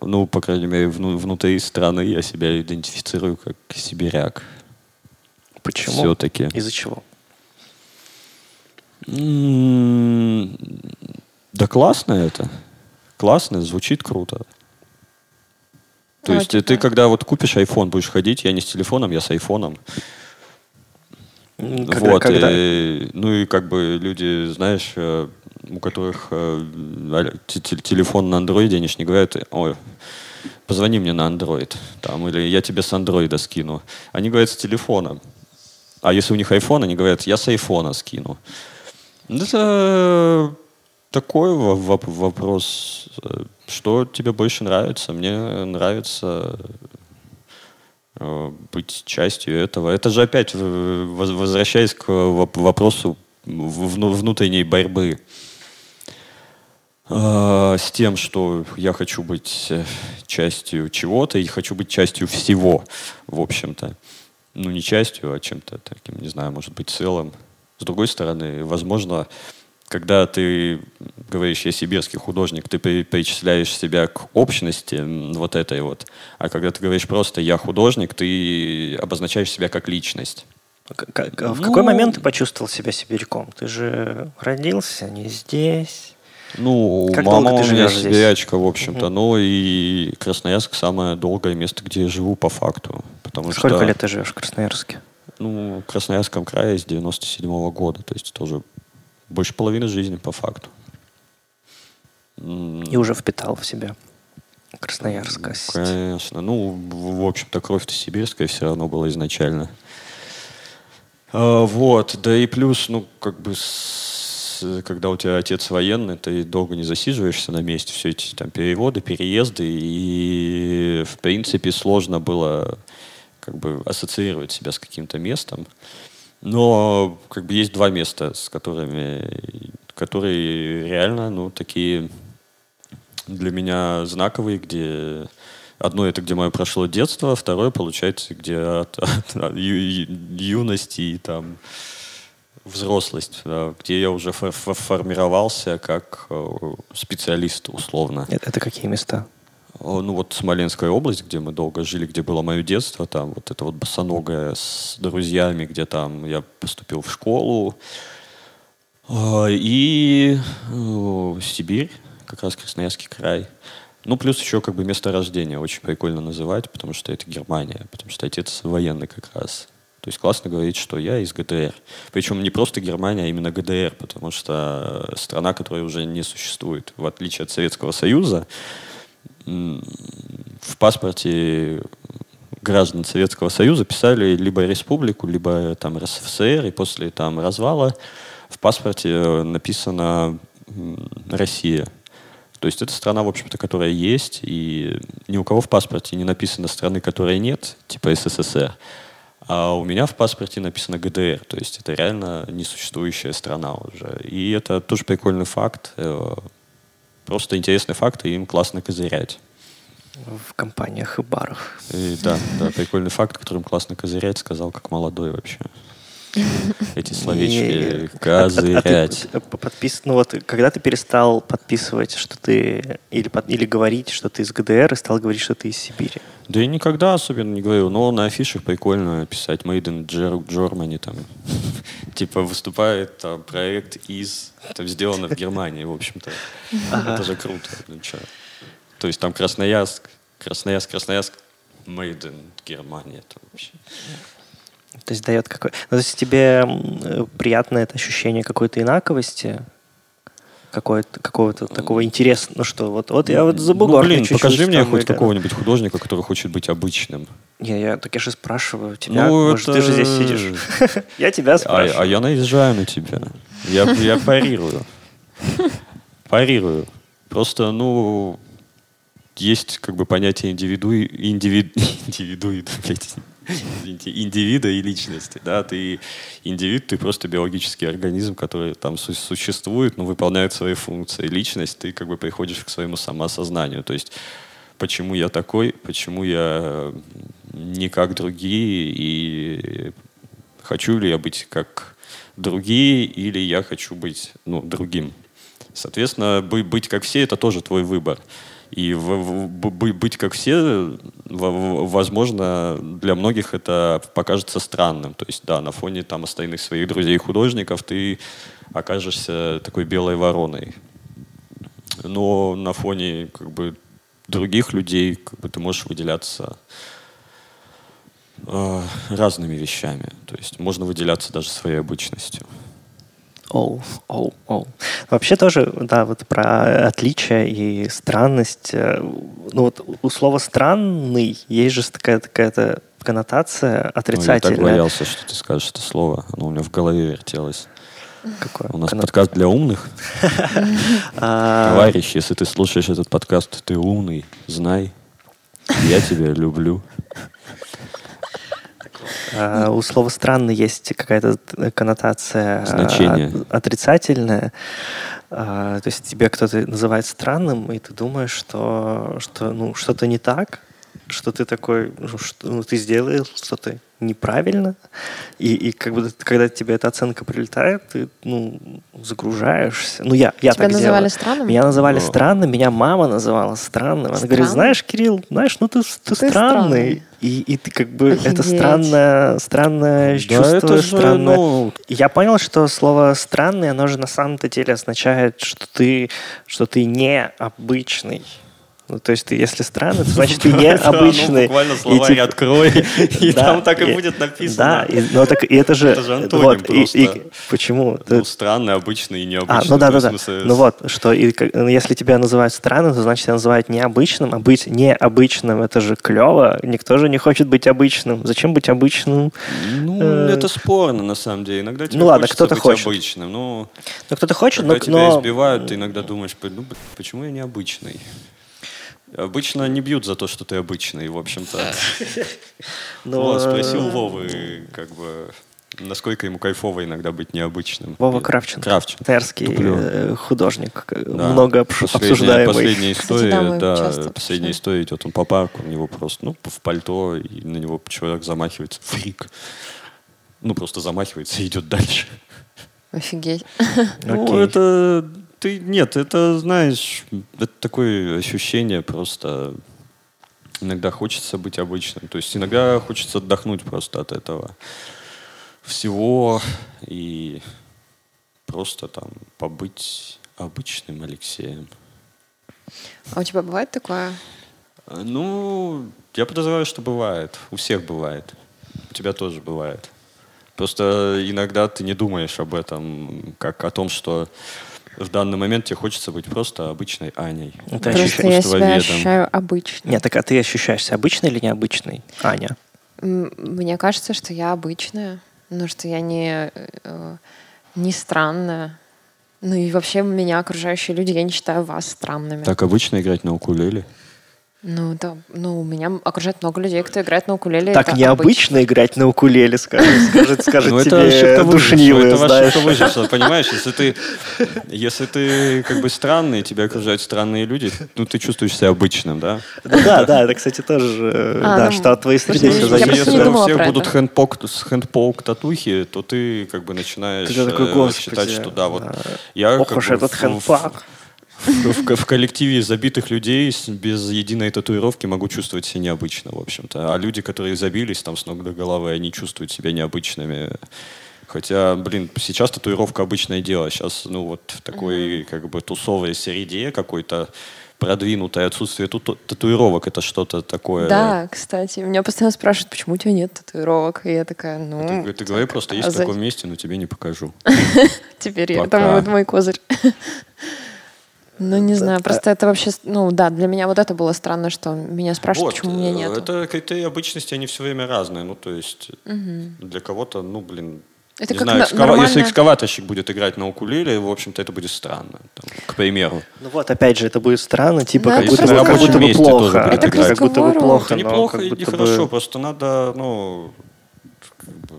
Ну, по крайней мере, внутри страны я себя идентифицирую как сибиряк. Почему? Все-таки. Из-за чего? Да классно это. Классно, звучит круто. То есть ты когда вот купишь iPhone, будешь ходить, я не с телефоном, я с айфоном. Когда, вот, когда? И, ну и как бы люди, знаешь, э, у которых э, телефон на андроиде, они же не говорят, ой, позвони мне на андроид, там, или я тебе с андроида скину. Они говорят с телефона. А если у них iPhone, они говорят, я с айфона скину. Это такой вопрос. Э, что тебе больше нравится? Мне нравится э, быть частью этого. Это же опять, возвращаясь к вопросу внутренней борьбы э, с тем, что я хочу быть частью чего-то и хочу быть частью всего, в общем-то. Ну, не частью, а чем-то таким, не знаю, может быть, целым. С другой стороны, возможно, когда ты говоришь, я сибирский художник, ты причисляешь себя к общности вот этой вот. А когда ты говоришь просто «я художник», ты обозначаешь себя как личность. Как, в ну, какой момент ты почувствовал себя сибиряком? Ты же родился не здесь. Ну, как мама у меня сибирячка, в общем-то. Угу. Ну и Красноярск самое долгое место, где я живу по факту. Потому Сколько что, лет ты живешь в Красноярске? Ну, в Красноярском крае с 97 -го года. То есть тоже больше половины жизни по факту. И уже впитал в себя красноярскость. Конечно. Ну, в общем-то, кровь-то сибирская все равно была изначально. А, вот. Да и плюс, ну, как бы, когда у тебя отец военный, ты долго не засиживаешься на месте. Все эти там переводы, переезды. И, в принципе, сложно было как бы ассоциировать себя с каким-то местом. Но как бы есть два места, с которыми, которые реально, ну, такие для меня знаковые, где одно это где мое прошло детство, второе получается где от, от, от ю, юности и там взрослость, да, где я уже формировался как э, специалист условно. Это, это какие места? ну вот Смоленская область, где мы долго жили, где было мое детство, там вот это вот босоногое с друзьями, где там я поступил в школу. А, и э, Сибирь, как раз Красноярский край. Ну, плюс еще как бы место рождения очень прикольно называть, потому что это Германия, потому что отец военный как раз. То есть классно говорить, что я из ГДР. Причем не просто Германия, а именно ГДР, потому что страна, которая уже не существует. В отличие от Советского Союза, в паспорте граждан Советского Союза писали либо республику, либо там РСФСР, и после там развала в паспорте э, написано Россия. То есть это страна, в общем-то, которая есть, и ни у кого в паспорте не написано страны, которой нет, типа СССР. А у меня в паспорте написано ГДР, то есть это реально несуществующая страна уже. И это тоже прикольный факт. Э, Просто интересный факт, и им классно козырять. В компаниях и барах. И, да, да, прикольный факт, которым классно козырять, сказал как молодой вообще. Эти словечки козырять. А, а ну вот, когда ты перестал подписывать, что ты или говорить, что ты из ГДР, и стал говорить, что ты из Сибири? Да я никогда особенно не говорил, но на афишах прикольно писать Made in Germany, там, типа выступает там, проект из, там, сделано в Германии, в общем-то. Это же круто. Ну, То есть там Красноярск, Красноярск, Красноярск, Made in Германия. Это вообще. То есть дает какой... Ну, то есть тебе приятное это ощущение какой-то инаковости, какого-то, какого-то такого интереса, ну что, вот, вот я вот за бугор ну, блин, покажи мне хоть какого-нибудь художника, который хочет быть обычным. Не, я так я же спрашиваю тебя, ну, может, это... ты же здесь сидишь. я тебя спрашиваю. А, а я наезжаю на тебя. Я, я парирую. Парирую. Просто, ну, есть как бы понятие индивиду, индивид, индивиду, индивида и личности. Да? Ты индивид, ты просто биологический организм, который там существует, но выполняет свои функции. Личность, ты как бы приходишь к своему самоосознанию. То есть почему я такой, почему я не как другие, и хочу ли я быть как другие, или я хочу быть ну, другим. Соответственно, быть как все — это тоже твой выбор. И в, в, быть как все, возможно, для многих это покажется странным. То есть, да, на фоне там остальных своих друзей-художников ты окажешься такой белой вороной. Но на фоне как бы других людей как бы, ты можешь выделяться э, разными вещами. То есть можно выделяться даже своей обычностью. Оу, оу, оу. Вообще тоже, да, вот про отличие и странность. Э, ну вот у слова «странный» есть же такая какая-то коннотация отрицательная. Ну, я так боялся, что ты скажешь это слово. Оно у меня в голове вертелось. Какое? У нас подкаст для умных. А, Товарищ, если ты слушаешь этот подкаст, ты умный, знай, я тебя люблю. Uh, у слова «странный» есть какая-то коннотация Значение. отрицательная. То есть тебе кто-то называет странным, и ты думаешь, что, что ну, что-то не так, что ты такой, ну, что, ну, ты сделал что-то неправильно, и, и как бы когда тебе эта оценка прилетает, ты ну, загружаешься. Ну, я, я Тебя так называли делала. странным? Меня называли О. странным, меня мама называла странным. Она Странный? говорит, знаешь, Кирилл, знаешь, ну ты, ты, ты странный. странный. И, и ты как бы Офигеть. это странное, странное да чувство. Это же, странное. Ну... Я понял, что слово странный, оно же на самом-то деле означает, что ты, что ты необычный. Ну, то есть ты, если странный, то значит ты необычный. Буквально словарь открой, и там так и будет написано. Да, но так и это же... Это же антоним просто. Почему? Ну, странный, обычный и необычный. А, ну да, да, да. Ну вот, что ну, если тебя называют странным, то значит тебя называют необычным, а быть необычным это же клево. Никто же не хочет быть обычным. Зачем быть обычным? Ну, э, это спорно, на самом деле. Иногда тебе ну, ладно, кто-то хочет. обычным. Ну, ну кто-то хочет, но... Когда тебя избивают, ты иногда думаешь, ну, почему я необычный? Обычно не бьют за то, что ты обычный, в общем-то. Вот, спросил Вовы, как бы, насколько ему кайфово иногда быть необычным. Вова Кравченко. Кравченко. Терский э, художник, да. много обсуждаемый. Последняя история, Кстати, да, да последняя история идет, он по парку, у него просто, ну, в пальто, и на него человек замахивается, фрик. Ну, просто замахивается и идет дальше. Офигеть. Ну, это ты, нет, это, знаешь, это такое ощущение просто... Иногда хочется быть обычным. То есть иногда хочется отдохнуть просто от этого всего и просто там побыть обычным Алексеем. А у тебя бывает такое? Ну, я подозреваю, что бывает. У всех бывает. У тебя тоже бывает. Просто иногда ты не думаешь об этом, как о том, что в данный момент тебе хочется быть просто обычной Аней. Ну, ты просто я себя ощущаю обычной. Нет, так а ты ощущаешься обычной или необычной, Аня? Мне кажется, что я обычная, но что я не, э, не странная. Ну и вообще меня окружающие люди, я не считаю вас странными. Так обычно играть на укулеле? Ну да, ну меня окружает много людей, кто играет на укулеле. Так необычно обычно. играть на укулеле, скажет, скажет, скажет ну, тебе это душнилые, Это ошибка выжившего, понимаешь? Если ты, если ты как бы странный, тебя окружают странные люди, ну ты чувствуешь себя обычным, да? Да, да, это, кстати, тоже, а, да, ну, что от твоей среды все зависит. Если у всех будут хэндпок татухи, то ты как бы начинаешь э, считать, что да, вот я Ох уж этот хэндпак в, в коллективе забитых людей без единой татуировки могу чувствовать себя необычно, в общем-то. А люди, которые забились там с ног до головы, они чувствуют себя необычными. Хотя, блин, сейчас татуировка обычное дело. Сейчас, ну, вот в такой, как бы, тусовой среде какой-то продвинутое отсутствие тату татуировок это что-то такое. Да, кстати, меня постоянно спрашивают, почему у тебя нет татуировок, и я такая, ну. Ты, ты говори просто есть а в таком месте, но тебе не покажу. Теперь это мой козырь. Ну, не знаю, просто это вообще, ну, да, для меня вот это было странно, что меня спрашивают, вот, почему у меня нет. Это критерии обычности, они все время разные, ну, то есть угу. для кого-то, ну, блин, это не как знаю, экскава... нормально... если экскаваторщик будет играть на укулеле, в общем-то, это будет странно, там, к примеру. Ну вот, опять же, это будет странно, типа, да, как, будто, как будто бы плохо. Это как будто бы плохо. Это неплохо и нехорошо, бы... просто надо, ну, как бы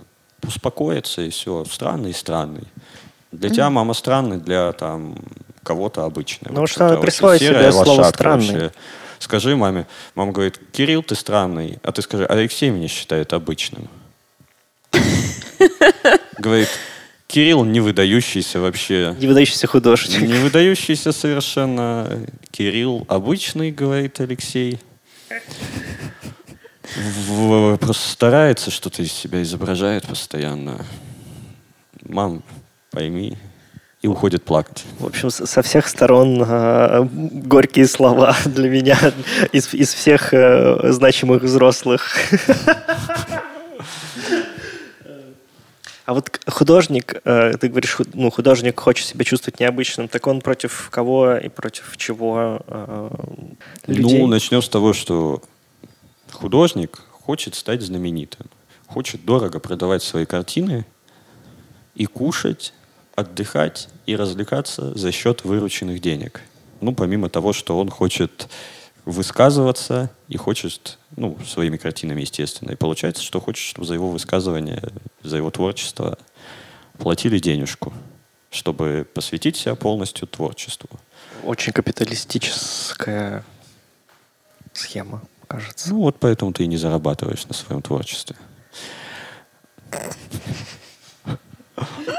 успокоиться, и все. Странный и странный. Для mm-hmm. тебя мама странный, для там кого-то обычный. Ну, что присвоить себе слово «странный». Вообще. Скажи маме. Мама говорит, Кирилл, ты странный. А ты скажи, Алексей меня считает обычным. Говорит, Кирилл не выдающийся вообще. Не выдающийся художник. Не выдающийся совершенно. Кирилл обычный, говорит Алексей. Просто старается, что-то из себя изображает постоянно. Мам, пойми, и уходит плакать. В общем, со всех сторон э, горькие слова для меня из, из всех э, значимых взрослых. А вот художник, э, ты говоришь, ну, художник хочет себя чувствовать необычным, так он против кого и против чего э, людей? Ну, начнем с того, что художник хочет стать знаменитым, хочет дорого продавать свои картины и кушать отдыхать и развлекаться за счет вырученных денег. Ну, помимо того, что он хочет высказываться и хочет, ну, своими картинами, естественно. И получается, что хочет, чтобы за его высказывание, за его творчество платили денежку, чтобы посвятить себя полностью творчеству. Очень капиталистическая схема, кажется. Ну, вот поэтому ты и не зарабатываешь на своем творчестве.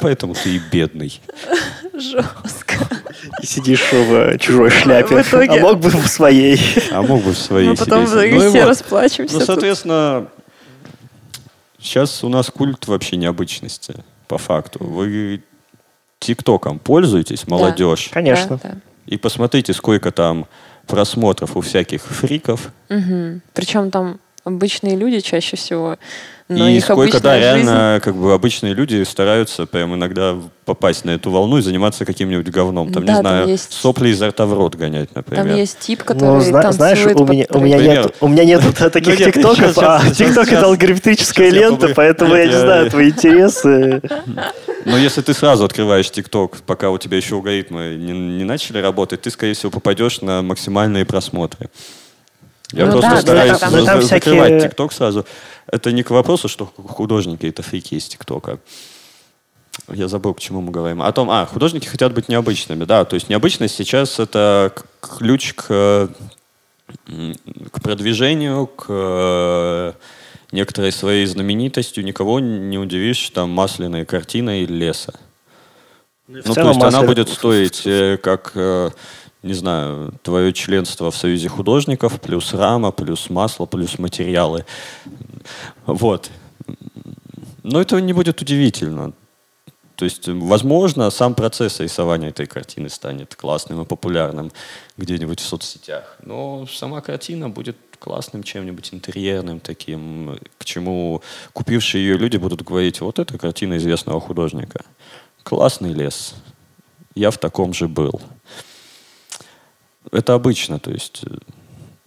Поэтому ты и бедный. Жестко. И сидишь в чужой шляпе. В итоге... А мог бы в своей. А мог бы в своей Мы потом сидеть. ну, все расплачемся. Ну, соответственно, сейчас у нас культ вообще необычности, по факту. Вы ТикТоком пользуетесь, молодежь? Да. Конечно. Да, да. И посмотрите, сколько там просмотров у всяких фриков. Угу. Причем там обычные люди чаще всего. Но и их сколько, да, жизнь... реально, как бы обычные люди стараются прям иногда попасть на эту волну и заниматься каким-нибудь говном. Там, да, не знаю, есть... сопли изо рта в рот гонять, например. Там есть тип, ну, который ну, зна- знаешь, у меня, у меня нет, у меня нет таких ну, тиктоков, а тикток это алгоритмическая лента, поэтому я не знаю твои интересы. Но если ты сразу открываешь ТикТок, пока у тебя еще алгоритмы не, не начали работать, ты, скорее всего, попадешь на максимальные просмотры. Я ну, просто да, стараюсь да, там, там закрывать всякие... ТикТок сразу. Это не к вопросу, что художники это фейки из ТикТока. Я забыл, к чему мы говорим. О том, а, художники хотят быть необычными, да. То есть необычность сейчас это ключ к, к продвижению, к э, некоторой своей знаменитостью. Никого не удивишь там масляной картиной леса. Ну, ну то есть она будет стоить э, как, э, не знаю, твое членство в Союзе художников, плюс рама, плюс масло, плюс материалы. Вот. Но это не будет удивительно. То есть, возможно, сам процесс рисования этой картины станет классным и популярным где-нибудь в соцсетях. Но сама картина будет классным чем-нибудь интерьерным таким, к чему купившие ее люди будут говорить, вот это картина известного художника. Классный лес. Я в таком же был. Это обычно, то есть.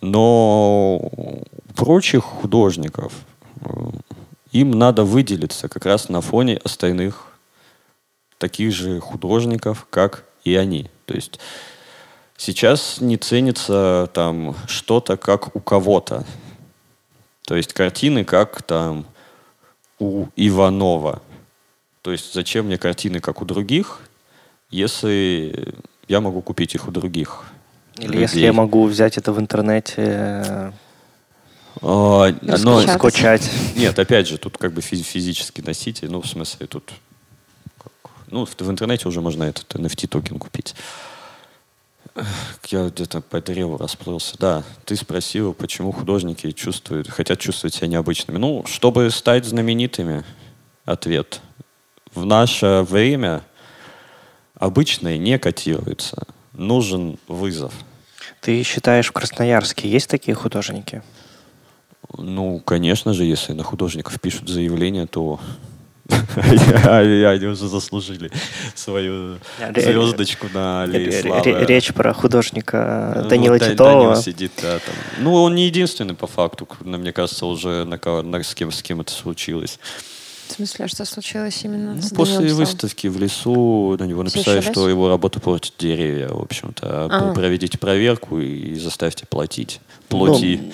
Но прочих художников э, им надо выделиться как раз на фоне остальных таких же художников, как и они. То есть сейчас не ценится там что-то как у кого-то. То есть картины как там у Иванова. То есть зачем мне картины как у других, если я могу купить их у других? Или людей. если я могу взять это в интернете, а, но скачать. Нет, опять же, тут как бы физический носитель, ну, в смысле, тут ну, в, в интернете уже можно этот NFT токен купить. Я где-то по древу расплылся. Да, ты спросил, почему художники чувствуют, хотят чувствовать себя необычными. Ну, чтобы стать знаменитыми, ответ. В наше время обычное не котируется. Нужен вызов. Ты считаешь, в Красноярске есть такие художники? Ну, конечно же, если на художников пишут заявление, то они уже заслужили свою звездочку на аллее славы. Речь про художника ну, Данила Титова. сидит, да, там. Ну, он не единственный, по факту. Мне кажется, уже с, кем, с кем это случилось. В смысле, а что случилось именно ну, с После Данилом выставки в лесу на него написали, что его работа портит деревья, в общем-то. А. Проведите проверку и заставьте платить. Плоти.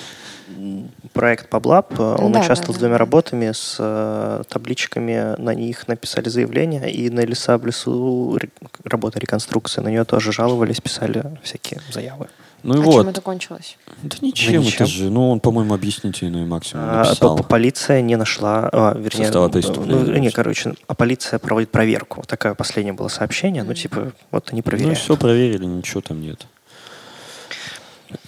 Ну, проект PubLab, он да, участвовал да, с двумя да. работами, с э, табличками, на них написали заявление, и на леса в лесу работа реконструкции, на нее тоже жаловались, писали всякие заявы. Ну и а вот. чем это кончилось? Да ничем, да ничем. это же, ну он, по-моему, объяснительный максимум а, написал. А, полиция не нашла, а, вернее, Состава ну, не, короче, а полиция проводит проверку. Такое последнее было сообщение, ну типа, вот они проверяют. Ну все проверили, ничего там нет.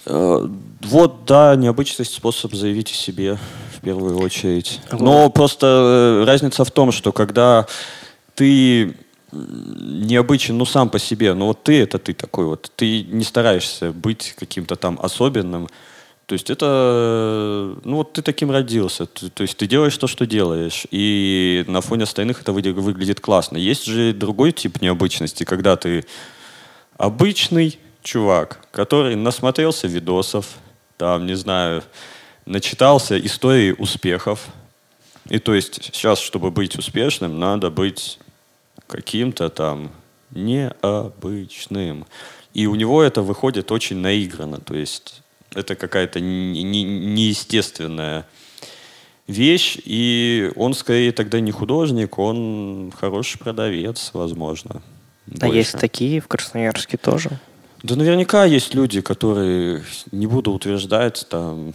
Э, вот, да, необычный способ заявить о себе в первую очередь. Но просто э, разница в том, что когда ты необычен, ну, сам по себе, но вот ты это ты такой вот, ты не стараешься быть каким-то там особенным, то есть это, ну вот ты таким родился, то есть ты делаешь то, что делаешь, и на фоне остальных это выглядит классно. Есть же другой тип необычности, когда ты обычный, чувак, который насмотрелся видосов, там, не знаю, начитался истории успехов. И то есть сейчас, чтобы быть успешным, надо быть каким-то там необычным. И у него это выходит очень наигранно. То есть это какая-то неестественная вещь, и он скорее тогда не художник, он хороший продавец, возможно. А есть такие в Красноярске тоже? Да наверняка есть люди, которые, не буду утверждать, там,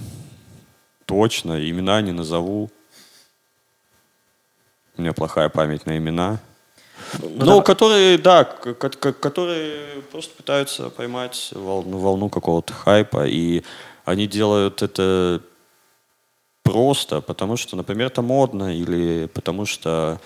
точно, имена не назову. У меня плохая память на имена. Ну, ну да. которые, да, которые просто пытаются поймать волну, волну какого-то хайпа, и они делают это просто, потому что, например, это модно, или потому что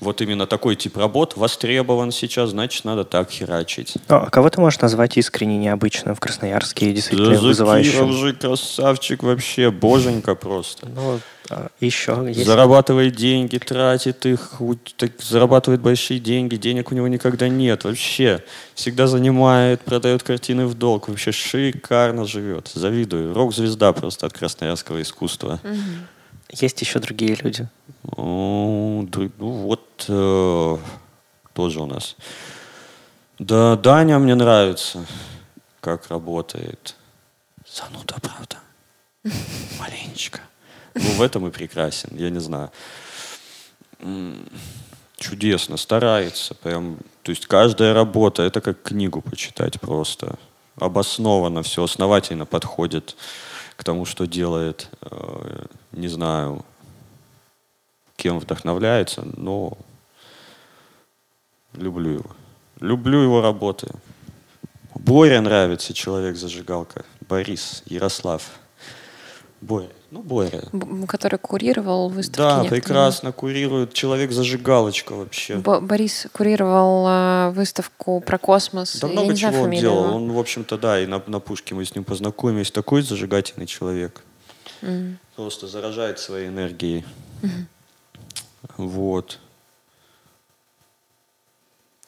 вот именно такой тип работ востребован сейчас, значит, надо так херачить. А кого ты можешь назвать искренне необычным в Красноярске и действительно да вызывающим? же красавчик вообще, боженька просто. Ну, а еще есть... Зарабатывает деньги, тратит их, так, зарабатывает большие деньги, денег у него никогда нет вообще. Всегда занимает, продает картины в долг, вообще шикарно живет. Завидую. Рок-звезда просто от красноярского искусства. Угу. Есть еще другие люди? Ну, вот э, тоже у нас. Да, Даня мне нравится, как работает. Зануда, правда. Маленечко. Ну, в этом и прекрасен, я не знаю. Чудесно, старается. Прям, то есть каждая работа, это как книгу почитать просто. Обоснованно все, основательно подходит к тому, что делает. Э, не знаю, кем вдохновляется, но люблю его. люблю его работы. Боря нравится, человек-зажигалка. Борис, Ярослав. Боря. Ну, Боря. Б- который курировал выставки. Да, некоторые. прекрасно курирует. Человек-зажигалочка вообще. Бо- Борис курировал э, выставку про космос. Да Я много не знаю чего он фамилию, делал. Он, в общем-то, да, и на, на пушке мы с ним познакомились. Такой зажигательный человек. М. Просто заражает своей энергией. Вот.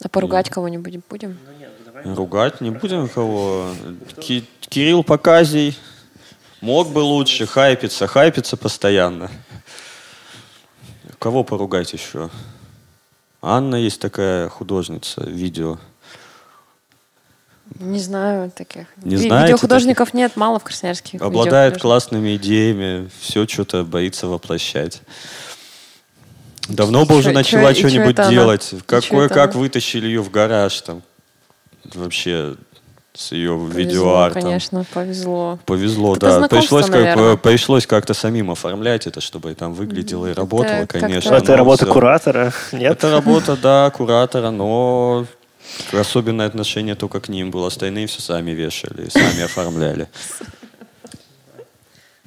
А поругать кого-нибудь будем? Ругать не будем кого. Ки- Кирилл Показий мог бы лучше хайпиться, хайпится постоянно. Кого поругать еще? Анна есть такая художница, видео. Не знаю таких. Не знаете Видеохудожников нет, мало в Красноярске. Обладает классными идеями, все что-то боится воплощать. Давно бы уже начала что-нибудь она? делать. И Какое, как она? вытащили ее в гараж там. Вообще с ее Повезло, видеоартом. конечно, повезло. Повезло, Это да. Пришлось, как, пришлось как-то самим оформлять это, чтобы там выглядело и Это работало, как-то- конечно. Это работа всё- куратора, нет? Это работа, да, куратора, но особенное отношение только к ним было. Остальные все сами вешали, сами оформляли.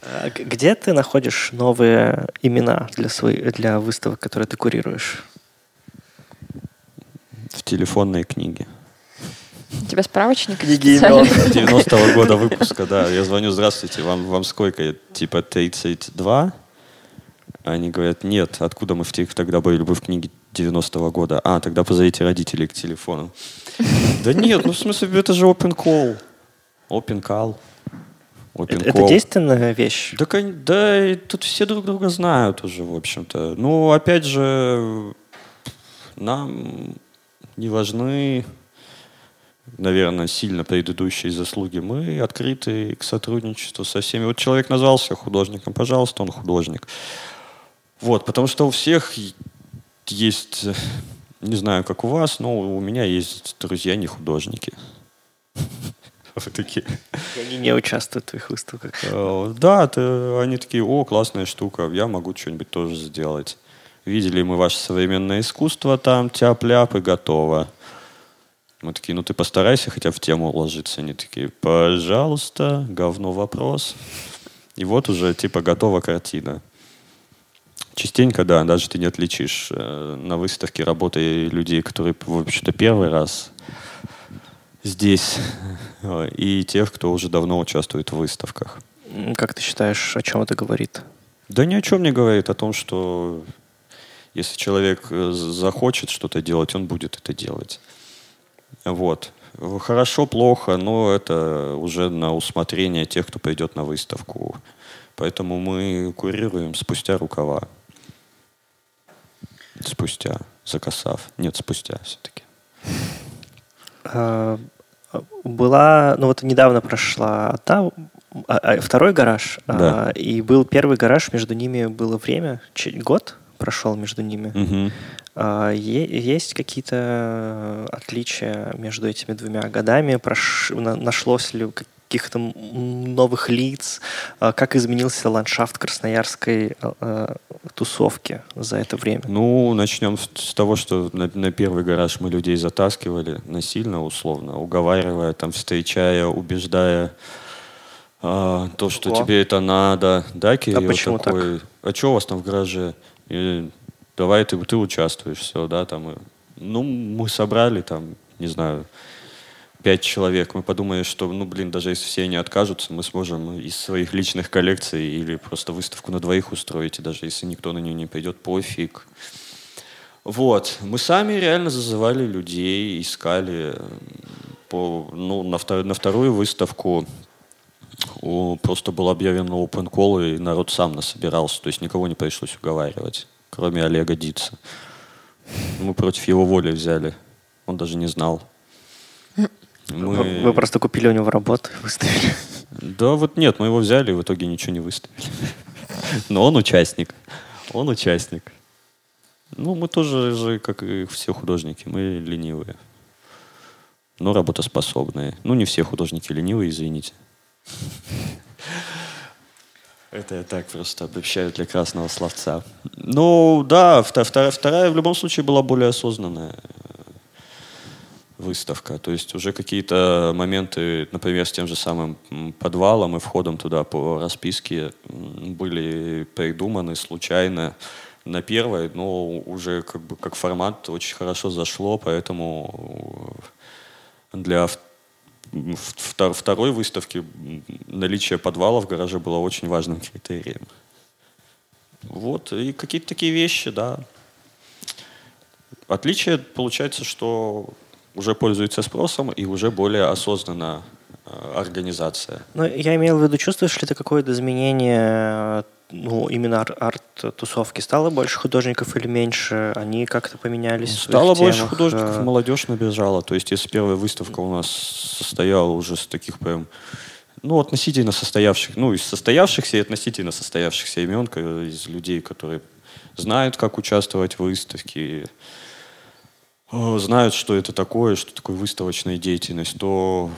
А Где ты находишь новые имена для, своих, для выставок, которые ты курируешь? В телефонной книге. У тебя справочник? Книги специальный? имен. 90-го года выпуска, да. Я звоню, здравствуйте, вам, вам сколько? Типа 32? Они говорят, нет, откуда мы в тех тогда были бы в книге 90-го года? А, тогда позовите родителей к телефону. Да нет, ну в смысле, это же open call. Open call. Open Это call. действенная вещь? Да, да, и тут все друг друга знают уже, в общем-то. Ну, опять же, нам не важны, наверное, сильно предыдущие заслуги. Мы открыты к сотрудничеству со всеми. Вот человек назвался художником, пожалуйста, он художник. Вот, потому что у всех есть, не знаю, как у вас, но у меня есть друзья не художники. Такие. Они не участвуют в твоих выставках. Э, Да, они такие, о, классная штука, я могу что-нибудь тоже сделать. Видели мы ваше современное искусство там, тяп-ляп и готово. Мы такие, ну ты постарайся хотя бы в тему уложиться. Они такие, пожалуйста, говно вопрос. И вот уже типа готова картина. Частенько, да, даже ты не отличишь э, на выставке работы людей, которые, в общем-то, первый раз здесь, э, и тех, кто уже давно участвует в выставках. Как ты считаешь, о чем это говорит? Да ни о чем не говорит, о том, что если человек э, захочет что-то делать, он будет это делать. Вот. Хорошо, плохо, но это уже на усмотрение тех, кто придет на выставку. Поэтому мы курируем спустя рукава. Спустя, закосав. Нет, спустя все-таки. А, Была, ну вот недавно прошла та, а, а, второй гараж, Да. и был первый гараж, между ними было время, че- год прошел между ними. Мгм. А, Есть какие-то отличия между этими двумя годами? Прош- на- Нашлось ли каких-то новых лиц? А, Как изменился ландшафт красноярской а, а, тусовки за это время? Ну, начнем с, того, что на, на первый гараж мы людей затаскивали насильно, условно, уговаривая, там, встречая, убеждая а, то, что Ого. тебе это надо. Да, Кирилл почему такой, а что у вас там в гараже? И давай ты, ты участвуешь, все, да, там. ну, мы собрали там, не знаю, пять человек. Мы подумали, что, ну, блин, даже если все не откажутся, мы сможем из своих личных коллекций или просто выставку на двоих устроить, и даже если никто на нее не пойдет, пофиг. Вот. Мы сами реально зазывали людей, искали. По, ну, на, втор- на вторую выставку о, просто был объявлен open call, и народ сам насобирался. То есть никого не пришлось уговаривать, кроме Олега Дица. Мы против его воли взяли. Он даже не знал. Мы- Вы вы просто купили у него работу и выставили. Да вот нет, мы его взяли и в итоге ничего не выставили. Но он участник. Он участник. Ну, мы тоже же, как и все художники, мы ленивые. Но работоспособные. Ну, не все художники ленивые, извините. Это я так просто обобщаю для красного словца. Ну, да, вторая, вторая в любом случае была более осознанная. выставка. То есть уже какие-то моменты, например, с тем же самым подвалом и входом туда по расписке были придуманы случайно на первой, но уже как бы как формат очень хорошо зашло, поэтому для второй выставки наличие подвала в гараже было очень важным критерием. Вот, и какие-то такие вещи, да. Отличие получается, что уже пользуется спросом и уже более осознанно э, организация. Ну, я имел в виду, чувствуешь ли ты какое-то изменение ну, именно арт-тусовки? Стало больше художников или меньше? Они как-то поменялись? Стало больше темах? художников, э, молодежь набежала. То есть, если первая выставка у нас состояла уже с таких прям ну, относительно состоявших, ну, из состоявшихся и относительно состоявшихся имен, из людей, которые знают, как участвовать в выставке, э, знают, что это такое, что такое выставочная деятельность, то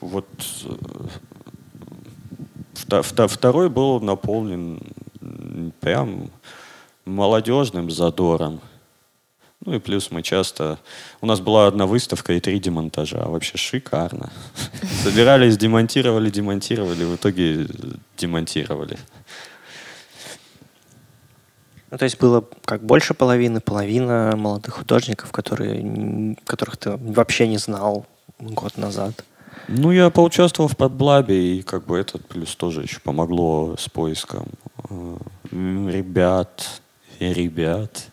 вот э, второй был наполнен прям молодежным задором. Ну и плюс мы часто... У нас была одна выставка и три демонтажа. Вообще шикарно. Собирались, демонтировали, демонтировали, в итоге демонтировали. Ну, то есть было как больше половины, половина молодых художников, которые, которых ты вообще не знал год назад. Ну, я поучаствовал в подблабе, и как бы это плюс тоже еще помогло с поиском э, ребят, ребят,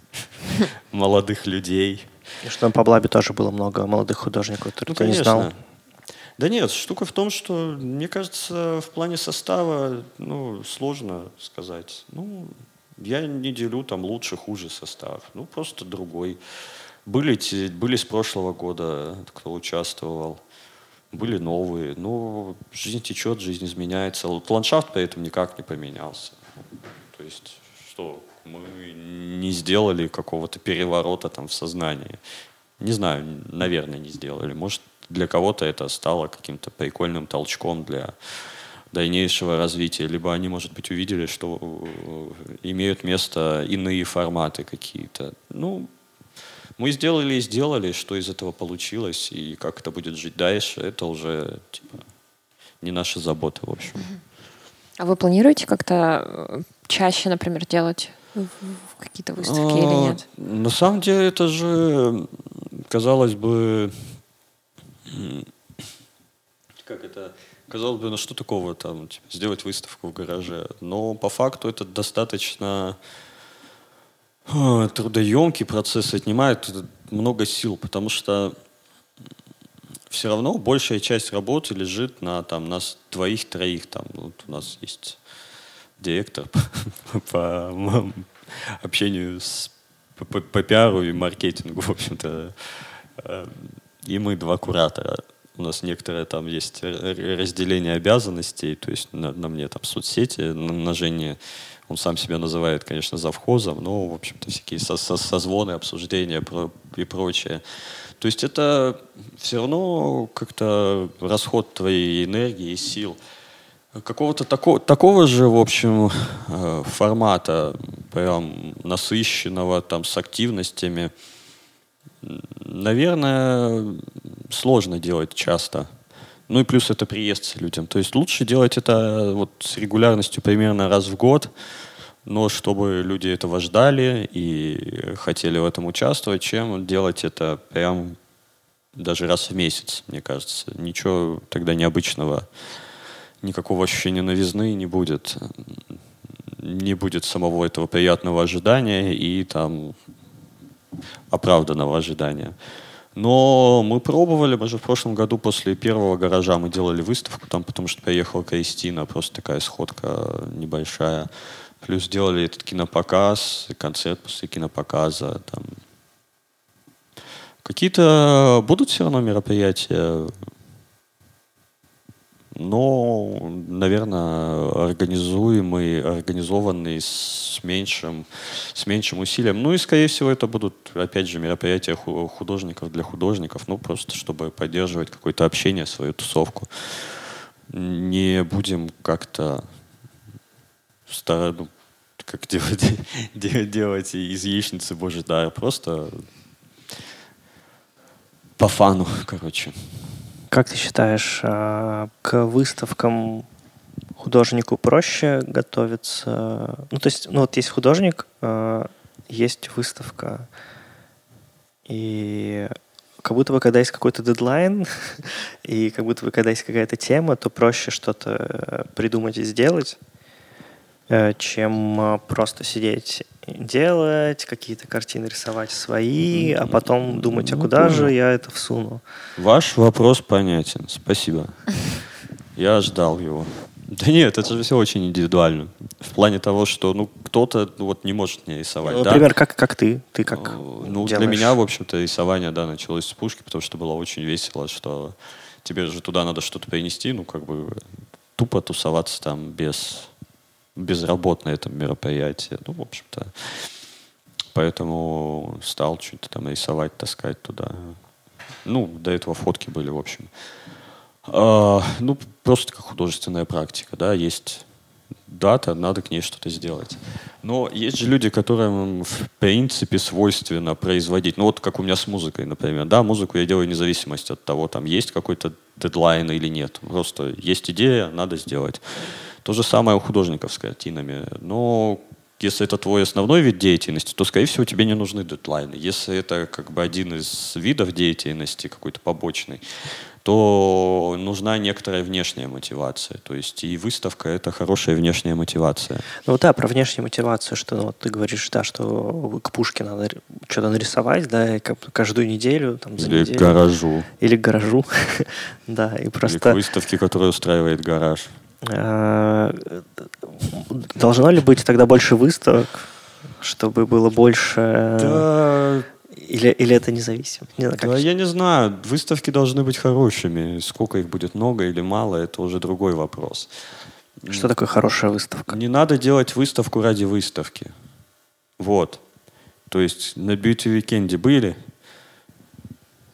молодых людей. И что там по Блабе тоже было много молодых художников, которых ну, ты конечно. не знал. Да нет, штука в том, что, мне кажется, в плане состава, ну, сложно сказать. Ну, я не делю там лучше, хуже состав. Ну, просто другой. Были, были с прошлого года, кто участвовал. Были новые. Ну, жизнь течет, жизнь изменяется. Вот ландшафт при этом никак не поменялся. То есть, что, мы не сделали какого-то переворота там в сознании. Не знаю, наверное, не сделали. Может, для кого-то это стало каким-то прикольным толчком для дальнейшего развития. Либо они, может быть, увидели, что э, имеют место иные форматы какие-то. Ну, мы сделали и сделали, что из этого получилось, и как это будет жить дальше, это уже типа, не наша забота, в общем. А вы планируете как-то э, чаще, например, делать какие-то выставки или а, нет? На самом деле это же, казалось бы, как это, казалось бы, ну что такого там, типа, сделать выставку в гараже. Но по факту это достаточно трудоемкий процесс, отнимает много сил, потому что все равно большая часть работы лежит на там нас двоих-троих. Там вот у нас есть директор по общению с по, по пиару и маркетингу, в общем-то. Э, и мы два куратора. У нас некоторые там есть разделение обязанностей, то есть на, на мне там соцсети, на, Жене он сам себя называет, конечно, завхозом, но, в общем-то, всякие со, со, созвоны, обсуждения и прочее. То есть это все равно как-то расход твоей энергии и сил какого-то такого, такого же, в общем, э, формата, прям насыщенного, там, с активностями, наверное, сложно делать часто. Ну и плюс это приезд людям. То есть лучше делать это вот с регулярностью примерно раз в год, но чтобы люди этого ждали и хотели в этом участвовать, чем делать это прям даже раз в месяц, мне кажется. Ничего тогда необычного никакого ощущения новизны не будет. Не будет самого этого приятного ожидания и там оправданного ожидания. Но мы пробовали, мы же в прошлом году после первого гаража мы делали выставку там, потому что приехала Кристина, просто такая сходка небольшая. Плюс делали этот кинопоказ, концерт после кинопоказа. Там. Какие-то будут все равно мероприятия но, наверное, организуемый, организованный с меньшим, с меньшим усилием. Ну и, скорее всего, это будут, опять же, мероприятия художников для художников, ну просто чтобы поддерживать какое-то общение, свою тусовку. Не будем как-то стараться, ну, как делать, делать из яичницы божий дар, просто по фану, короче. Как ты считаешь, а, к выставкам художнику проще готовиться? Ну, то есть, ну вот есть художник, а, есть выставка, и как будто бы, когда есть какой-то дедлайн, и как будто бы, когда есть какая-то тема, то проще что-то э, придумать и сделать, э, чем э, просто сидеть делать, какие-то картины рисовать свои, а потом думать, а Ну, куда же я это всуну? Ваш вопрос понятен. Спасибо. Я ждал его. Да нет, это же все очень индивидуально. В плане того, что ну кто-то ну, вот не может не рисовать. Ну, да? Например, как, как ты? Ты как Э, Ну, для делаешь? меня, в общем-то, рисование, да, началось с пушки, потому что было очень весело, что тебе же туда надо что-то принести, ну, как бы тупо тусоваться там без, безработно этом мероприятии. Ну, в общем-то, поэтому стал что-то там рисовать, таскать туда. Ну, до этого фотки были, в общем. А, ну, просто как художественная практика, да, есть дата, надо к ней что-то сделать. Но есть же люди, которым в принципе свойственно производить. Ну вот как у меня с музыкой, например. Да, музыку я делаю вне от того, там есть какой-то дедлайн или нет. Просто есть идея, надо сделать. То же самое у художников с картинами. Но если это твой основной вид деятельности, то, скорее всего, тебе не нужны дедлайны. Если это как бы один из видов деятельности, какой-то побочный, то нужна некоторая внешняя мотивация. То есть и выставка — это хорошая внешняя мотивация. Ну да, про внешнюю мотивацию, что ну, вот ты говоришь, да, что к пушке надо что-то нарисовать, да, и как- каждую неделю, там, за Или неделю. к гаражу. Или к гаражу. да, и Или к просто... выставке, которая устраивает гараж. А, Должно ли быть тогда больше выставок, чтобы было больше... Да, Или, или это независимо? Не знаю, как да, я не знаю. Выставки должны быть хорошими. Сколько их будет много или мало, это уже другой вопрос. Что такое хорошая выставка? Не надо делать выставку ради выставки. Вот. То есть на beauty weekend 'е были,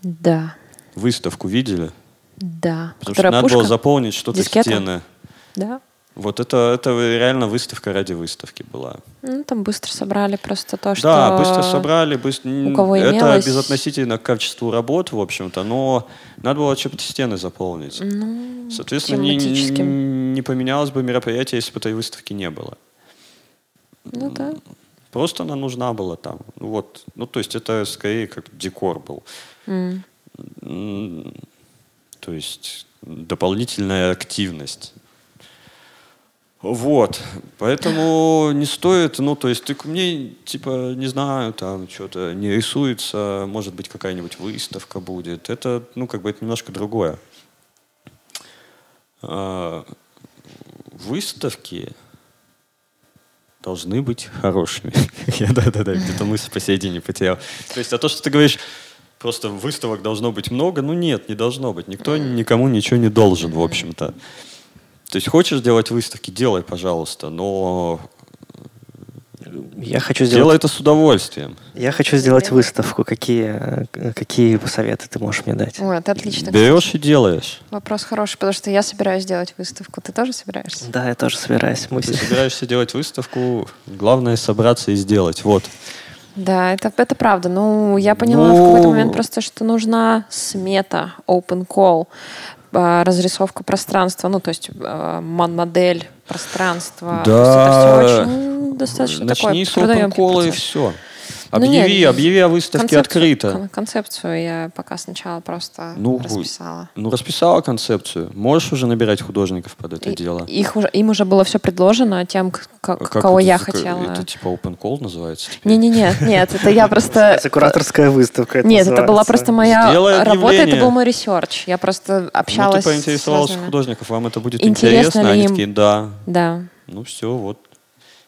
Да, выставку видели, да. потому что Которая надо пушка? было заполнить что-то Дискета? стены. Да. Вот это, это реально выставка ради выставки была. Ну, там быстро собрали просто то, что... Да, быстро собрали, быстро... у кого Это имелось. безотносительно к качеству работ, в общем-то, но надо было что-то стены заполнить. Ну, Соответственно, не, не- поменялось бы мероприятие, если бы этой выставки не было. Ну да. Просто она нужна была там. Ну Вот. Ну, то есть это скорее как декор был. М, То есть дополнительная активность. Вот. Поэтому не стоит, ну, то есть ты мне, типа, не знаю, там что-то не рисуется, может быть, какая-нибудь выставка будет. Это, ну, как бы это немножко другое. А, Выставки должны быть хорошими. Я, да-да-да, где-то мысль посередине потерял. То есть, а то, что ты говоришь, просто выставок должно быть много, ну нет, не должно быть. Никто никому ничего не должен, в общем-то. То есть, хочешь делать выставки, делай, пожалуйста, но Я хочу делай сделать, это с удовольствием. я хочу сделать выставку. Какие, э, какие советы ты можешь мне дать? Ой, это отлично. Берешь и делаешь. Вопрос хороший, потому что я собираюсь делать выставку. Ты тоже собираешься? Да, я тоже собираюсь. Мы Ты собираешься делать выставку, главное собраться и сделать. Вот. Да, это, это правда. Ну, я поняла в Ну- какой-то момент просто, что нужна смета, open call, разрисовка пространства, ну, то есть а, мон- модель пространства. Это все очень достаточно Начни такой с трудоемкий опенкола и процесс. Все. Ну, нет, Объяви, объяви о выставке Концепцию- открыто. кон- Концепцию я пока сначала просто Ну, расписала. Ну, расписала концепцию. Можешь уже набирать художников под это И- дело. Их уже, им уже было все предложено тем, к- к- А как кого это я хотела. Это типа open call называется? Не-не-не, нет, это я просто... Это кураторская выставка. Нет, это была просто моя работа, это был мой research. Я просто Ну, общалась ты поинтересовалась у художников, вам это будет Интересно интересно? ли Они им? такие, да. Да. Ну все, вот.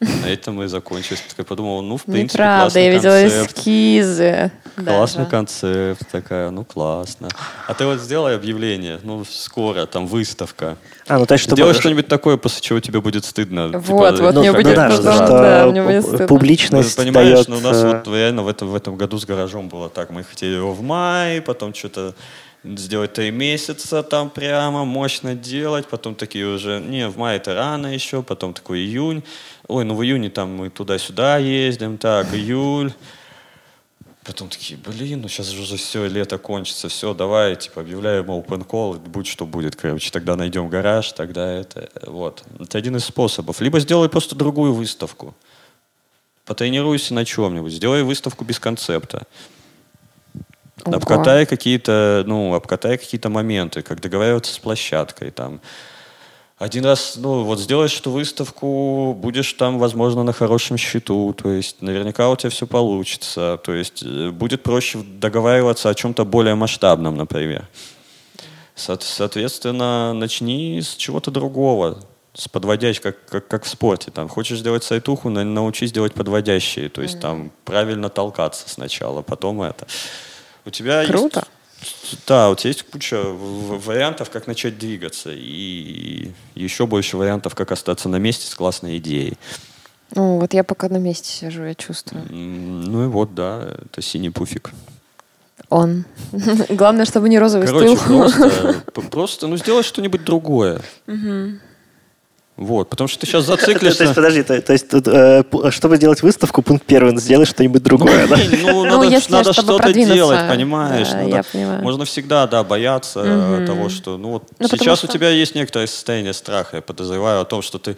На этом и закончилось. Я подумал, ну, в принципе, Неправда, классный я видела концепт. эскизы. Классный даже. концепт такая, ну классно. А ты вот сделай объявление, ну скоро, там выставка. А, ну то есть, чтобы... Сделай что-нибудь такое, после чего тебе будет стыдно. Вот, вот, ну, мне как будет да, потом, что да, мне будет стыдно. Ну, публичность ты понимаешь, дает, ну, у нас э, вот реально в этом, в этом году с гаражом было так. Мы хотели его в мае, потом что-то сделать три месяца там прямо, мощно делать. Потом такие уже, не, в мае это рано еще, потом такой июнь. Ой, ну в июне там мы туда-сюда ездим, так, июль. Потом такие, блин, ну сейчас же уже все, лето кончится, все, давай, типа, объявляем open call, будь что будет, короче, тогда найдем гараж, тогда это, вот. Это один из способов. Либо сделай просто другую выставку. Потренируйся на чем-нибудь, сделай выставку без концепта. Ого. Обкатай какие-то, ну, обкатай какие-то моменты, как договариваться с площадкой, там. Один раз, ну, вот сделаешь эту выставку, будешь там, возможно, на хорошем счету, то есть наверняка у тебя все получится, то есть э, будет проще договариваться о чем-то более масштабном, например. Со- Соответственно, начни с чего-то другого, с подводящей, как, как, как в спорте. Там, хочешь сделать сайтуху, на- научись делать подводящие, то есть там правильно толкаться сначала, потом это. У тебя Круто. есть... Да, у тебя есть куча вариантов, как начать двигаться, и еще больше вариантов, как остаться на месте с классной идеей. Ну, вот я пока на месте сижу, я чувствую. Ну и вот, да, это синий пуфик. Он. Главное, чтобы не розовый Короче, стыл. просто, просто, ну, сделай что-нибудь другое. Вот, потому что ты сейчас То, то зациклишься. есть, подожди, то, то есть, тут, э, п- чтобы сделать выставку, пункт первый, сделай что-нибудь другое, да? Ну, Ну, надо, что-то продвинуться, делать, понимаешь? Можно всегда, да, бояться э, того, что... Ну, вот Ну, сейчас у тебя есть некоторое состояние страха, я подозреваю о том, что ты...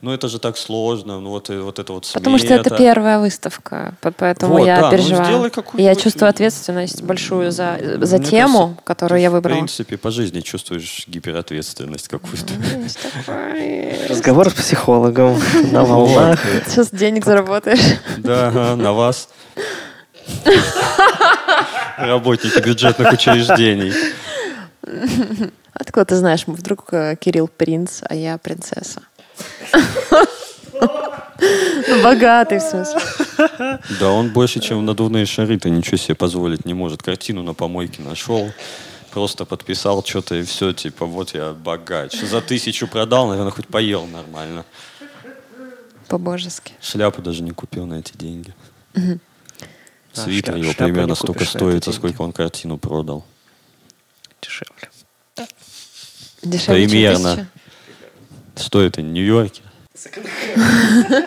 Ну, это же так сложно, ну, вот, и вот это вот Потому что это первая выставка, по- поэтому я ну, переживаю. я чувствую ответственность большую за, тему, которую я В выбрала. принципе, по жизни чувствуешь гиперответственность какую-то. Разговор с психологом на волнах. Сейчас денег заработаешь. Да, на вас. Работники бюджетных учреждений. Откуда ты знаешь, вдруг э, Кирилл принц, а я принцесса? Ну, богатый, в смысле. Да, он больше, чем надувные шары-то ничего себе позволить не может. Картину на помойке нашел, просто подписал что-то и все, типа, вот я богач. За тысячу продал, наверное, хоть поел нормально. По-божески. Шляпу даже не купил на эти деньги. А, Свитер шля- его примерно столько стоит, эти а сколько он картину продал. Дешевле. Дешевле, Примерно. Стоит и в Нью-Йорке.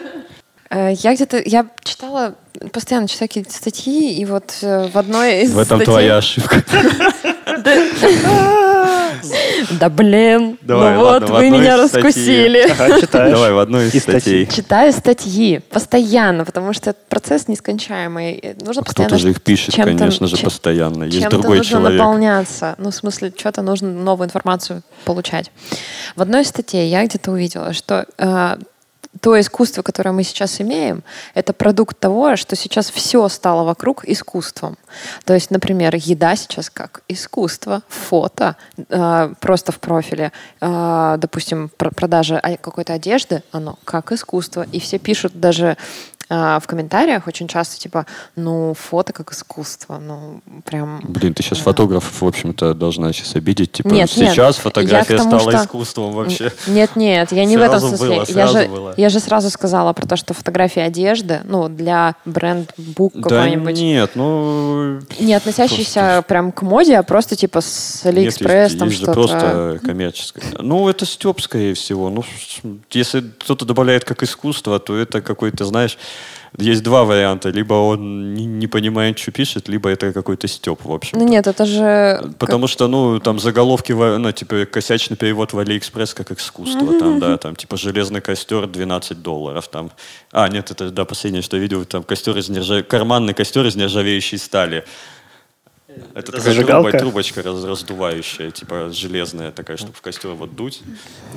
Э, Я где-то, я читала, постоянно читаю какие-то статьи, и вот э, в одной из В этом статей- твоя ошибка. Да блин, Давай, ну ладно, вот в вы одной меня из статей. раскусили. Ага, читаешь. Давай в одной из И статьи. статей. Читаю статьи постоянно, потому что этот процесс нескончаемый. Нужно постоянно Кто-то же их пишет, чем-то- конечно же, чем- постоянно. Есть чем-то другой нужно человек. наполняться. Ну, в смысле, что-то нужно новую информацию получать. В одной из статей я где-то увидела, что э, то искусство, которое мы сейчас имеем, это продукт того, что сейчас все стало вокруг искусством. То есть, например, еда сейчас как искусство, фото э, просто в профиле, э, допустим, пр- продажа какой-то одежды, оно как искусство. И все пишут даже в комментариях очень часто, типа, ну, фото как искусство, ну, прям... Блин, ты сейчас Да. фотографов, в общем-то, должна сейчас обидеть. Типа, Нет, нет, сейчас я фотография тому, стала что- искусством вообще. Нет, нет, я не в этом Сразу смысле. было, я, сразу же, было. я же сразу сказала про то, что фотографии одежды, ну, для бренд-бук Да какой-нибудь, нет, ну... не относящийся прям к моде, а просто типа с Нет, Алиэкспресс, есть, там есть что-то. просто коммерческое. Ну, это стеб, скорее всего. Ну, если кто-то добавляет как искусство, то это какой-то, знаешь, есть два варианта. Либо он не, не понимает, что пишет, либо это какой-то стеб, в общем. Ну нет, это же... Потому что, ну, там заголовки, ну, типа, косячный перевод в Алиэкспресс как искусство, там, да, там, типа, железный костер 12 долларов, там. А, нет, это, да, последнее, что я видел, там, костер из нержав... карманный костер из нержавеющей стали. Это, такая зажигалка? труба- трубочка раз- раздувающая, типа железная такая, чтобы в костер вот дуть,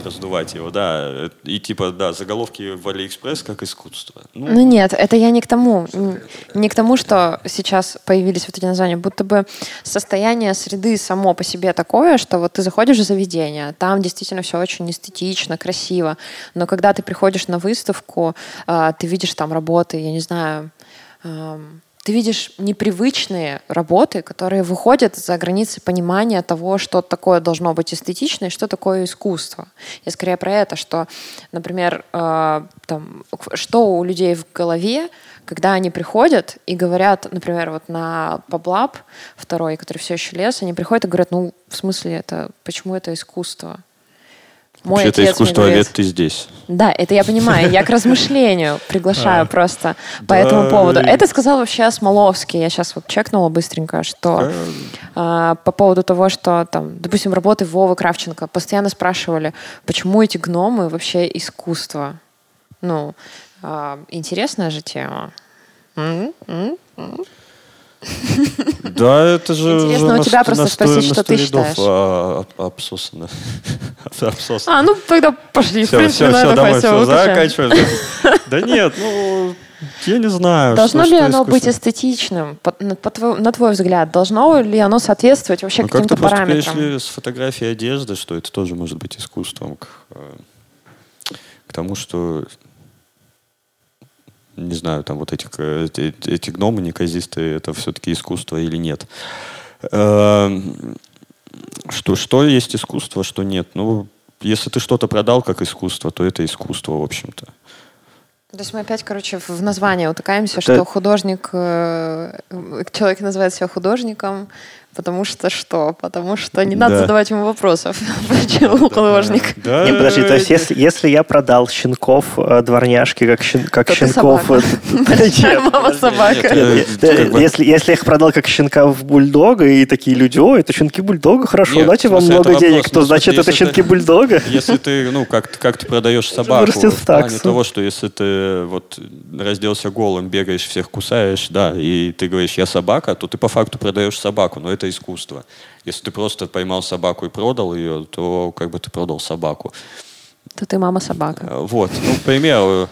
раздувать его, да. И типа, да, заголовки в Алиэкспресс как искусство. Ну, Ну нет, это я не к тому. Не к тому, что сейчас появились вот эти названия. Будто бы состояние среды само по себе такое, что вот ты заходишь в заведение, там действительно все очень эстетично, красиво. Но когда ты приходишь на выставку, а, ты видишь там работы, я не знаю, ты видишь непривычные работы, которые выходят за границы понимания того, что такое должно быть эстетично и что такое искусство. Я скорее про это, что, например, э, там, что у людей в голове, когда они приходят и говорят, например, вот на Паблаб второй, который все еще лес, они приходят и говорят, ну, в смысле это, почему это искусство? Мой Вообще-то искусствовед медведь. ты здесь. Да, это я понимаю. Я к размышлению приглашаю А. просто по этому поводу. Это сказал вообще Смоловский. Я сейчас вот чекнула быстренько, что а, по поводу того, что там, допустим, работы Вовы Кравченко постоянно спрашивали, почему эти гномы вообще искусство. Ну, а, интересная же тема. Да, это же... Интересно уже у на тебя ст- просто на спросить, что ты считаешь. а, об- обсосано. Обсосано. А, ну тогда пошли. В Все, принципе, все, все, давай, все, заканчиваем. Да нет, ну, я не знаю. Должно что- ли что оно быть эстетичным, по- на, по твой- на твой взгляд? Должно ли оно соответствовать вообще Ну, как-то каким-то параметрам? перешли с фотографии одежды, что это тоже может быть искусством, к, э, к тому, что не знаю, там вот эти, к- эти, эти гномы неказистые, это все-таки искусство или нет. Эм, Что, что есть искусство, что нет? Ну, если ты что-то продал как искусство, то это искусство, в общем-то. То есть мы опять, короче, в в название утыкаемся, Это- что художник, э, человек называет себя художником, потому что что? Потому что не надо Да. задавать ему вопросов. Почему художник? Да, Не, подожди, то есть если, если я продал щенков э, дворняжки, как, щен- как То ты щенков... э, нет, мама собака. нет, Нет, Э, если, если я их продал как щенка в бульдога, и такие люди, о, это щенки бульдога, хорошо, Нет, дайте вам много денег, то ну, значит это щенки бульдога? Если ты, ну, как, как ты продаешь собаку, в плане того, что если ты вот разделся голым, бегаешь, всех кусаешь, да, и ты говоришь, я собака, то ты по факту продаешь собаку, но это искусство. Если ты просто поймал собаку и продал ее, то как бы ты продал собаку. То ты мама собака. Э, Вот, ну, к примеру,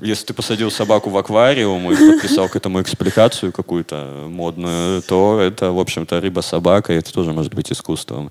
если ты посадил собаку в аквариум и подписал к этому экспликацию какую-то модную, то это, в общем-то, рыба-собака, и это тоже может быть искусством.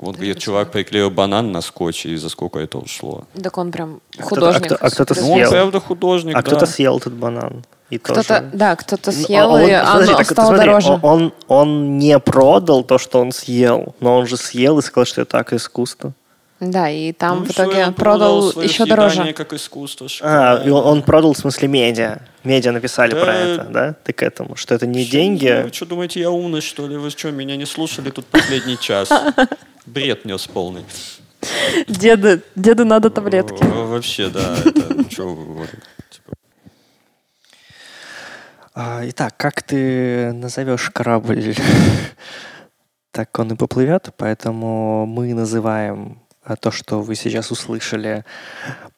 Вот где чувак приклеил банан на скотч, и за сколько это ушло? Так он прям А кто-то- художник. а кто- а кто-то супер Ну, он съел. правда художник, А да. кто-то съел этот банан. И Кто-то, тоже- да, кто-то Ну, съел, а он- и оно подожди, так стало смотри, дороже. Он, он не продал то, что он съел, но он же съел и сказал, что это так искусство. Да, и там Ну, в итоге он продал свое еще дороже. как искусство. А, и он, он продал в смысле медиа. Медиа написали Да. про это, да? Ты к этому, что это не Что, деньги. Вы что, думаете, я умный, что ли? Вы что, меня не слушали тут последний час? Бред нес полный. Деду, деду надо таблетки. Во- Вообще, да. Это, что вы говорите? Типа, А, Итак, как ты назовешь корабль, так он и поплывет, поэтому мы называем а, то, что вы сейчас услышали,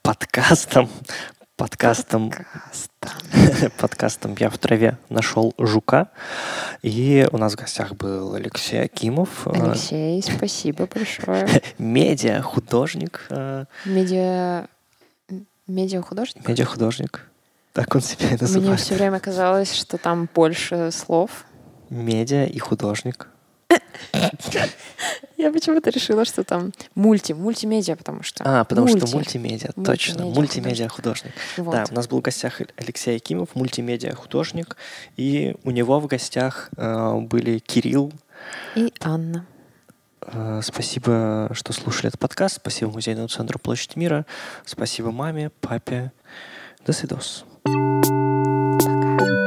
подкастом. Подкастом, подкастом «Я в траве нашел жука». И у нас в гостях был Алексей Акимов, э, Алексей, спасибо большое. медиа, художник, Медиа... Медиа-художник? медиа-художник. Так он себя и Мне называет. все время казалось, что там больше слов. Медиа и художник. Я почему-то решила, что там мульти, мультимедиа, потому что. А, потому мульти. что мультимедиа, точно, Мультимедиа мультимедиа художник. Вот. Да, у нас был в гостях Алексей Акимов, мультимедиа художник, и у него в гостях э, были Кирилл. И Анна. Э, спасибо, что слушали этот подкаст. Спасибо Музейному центру Площадь Мира. Спасибо маме, папе. До свидос. 打。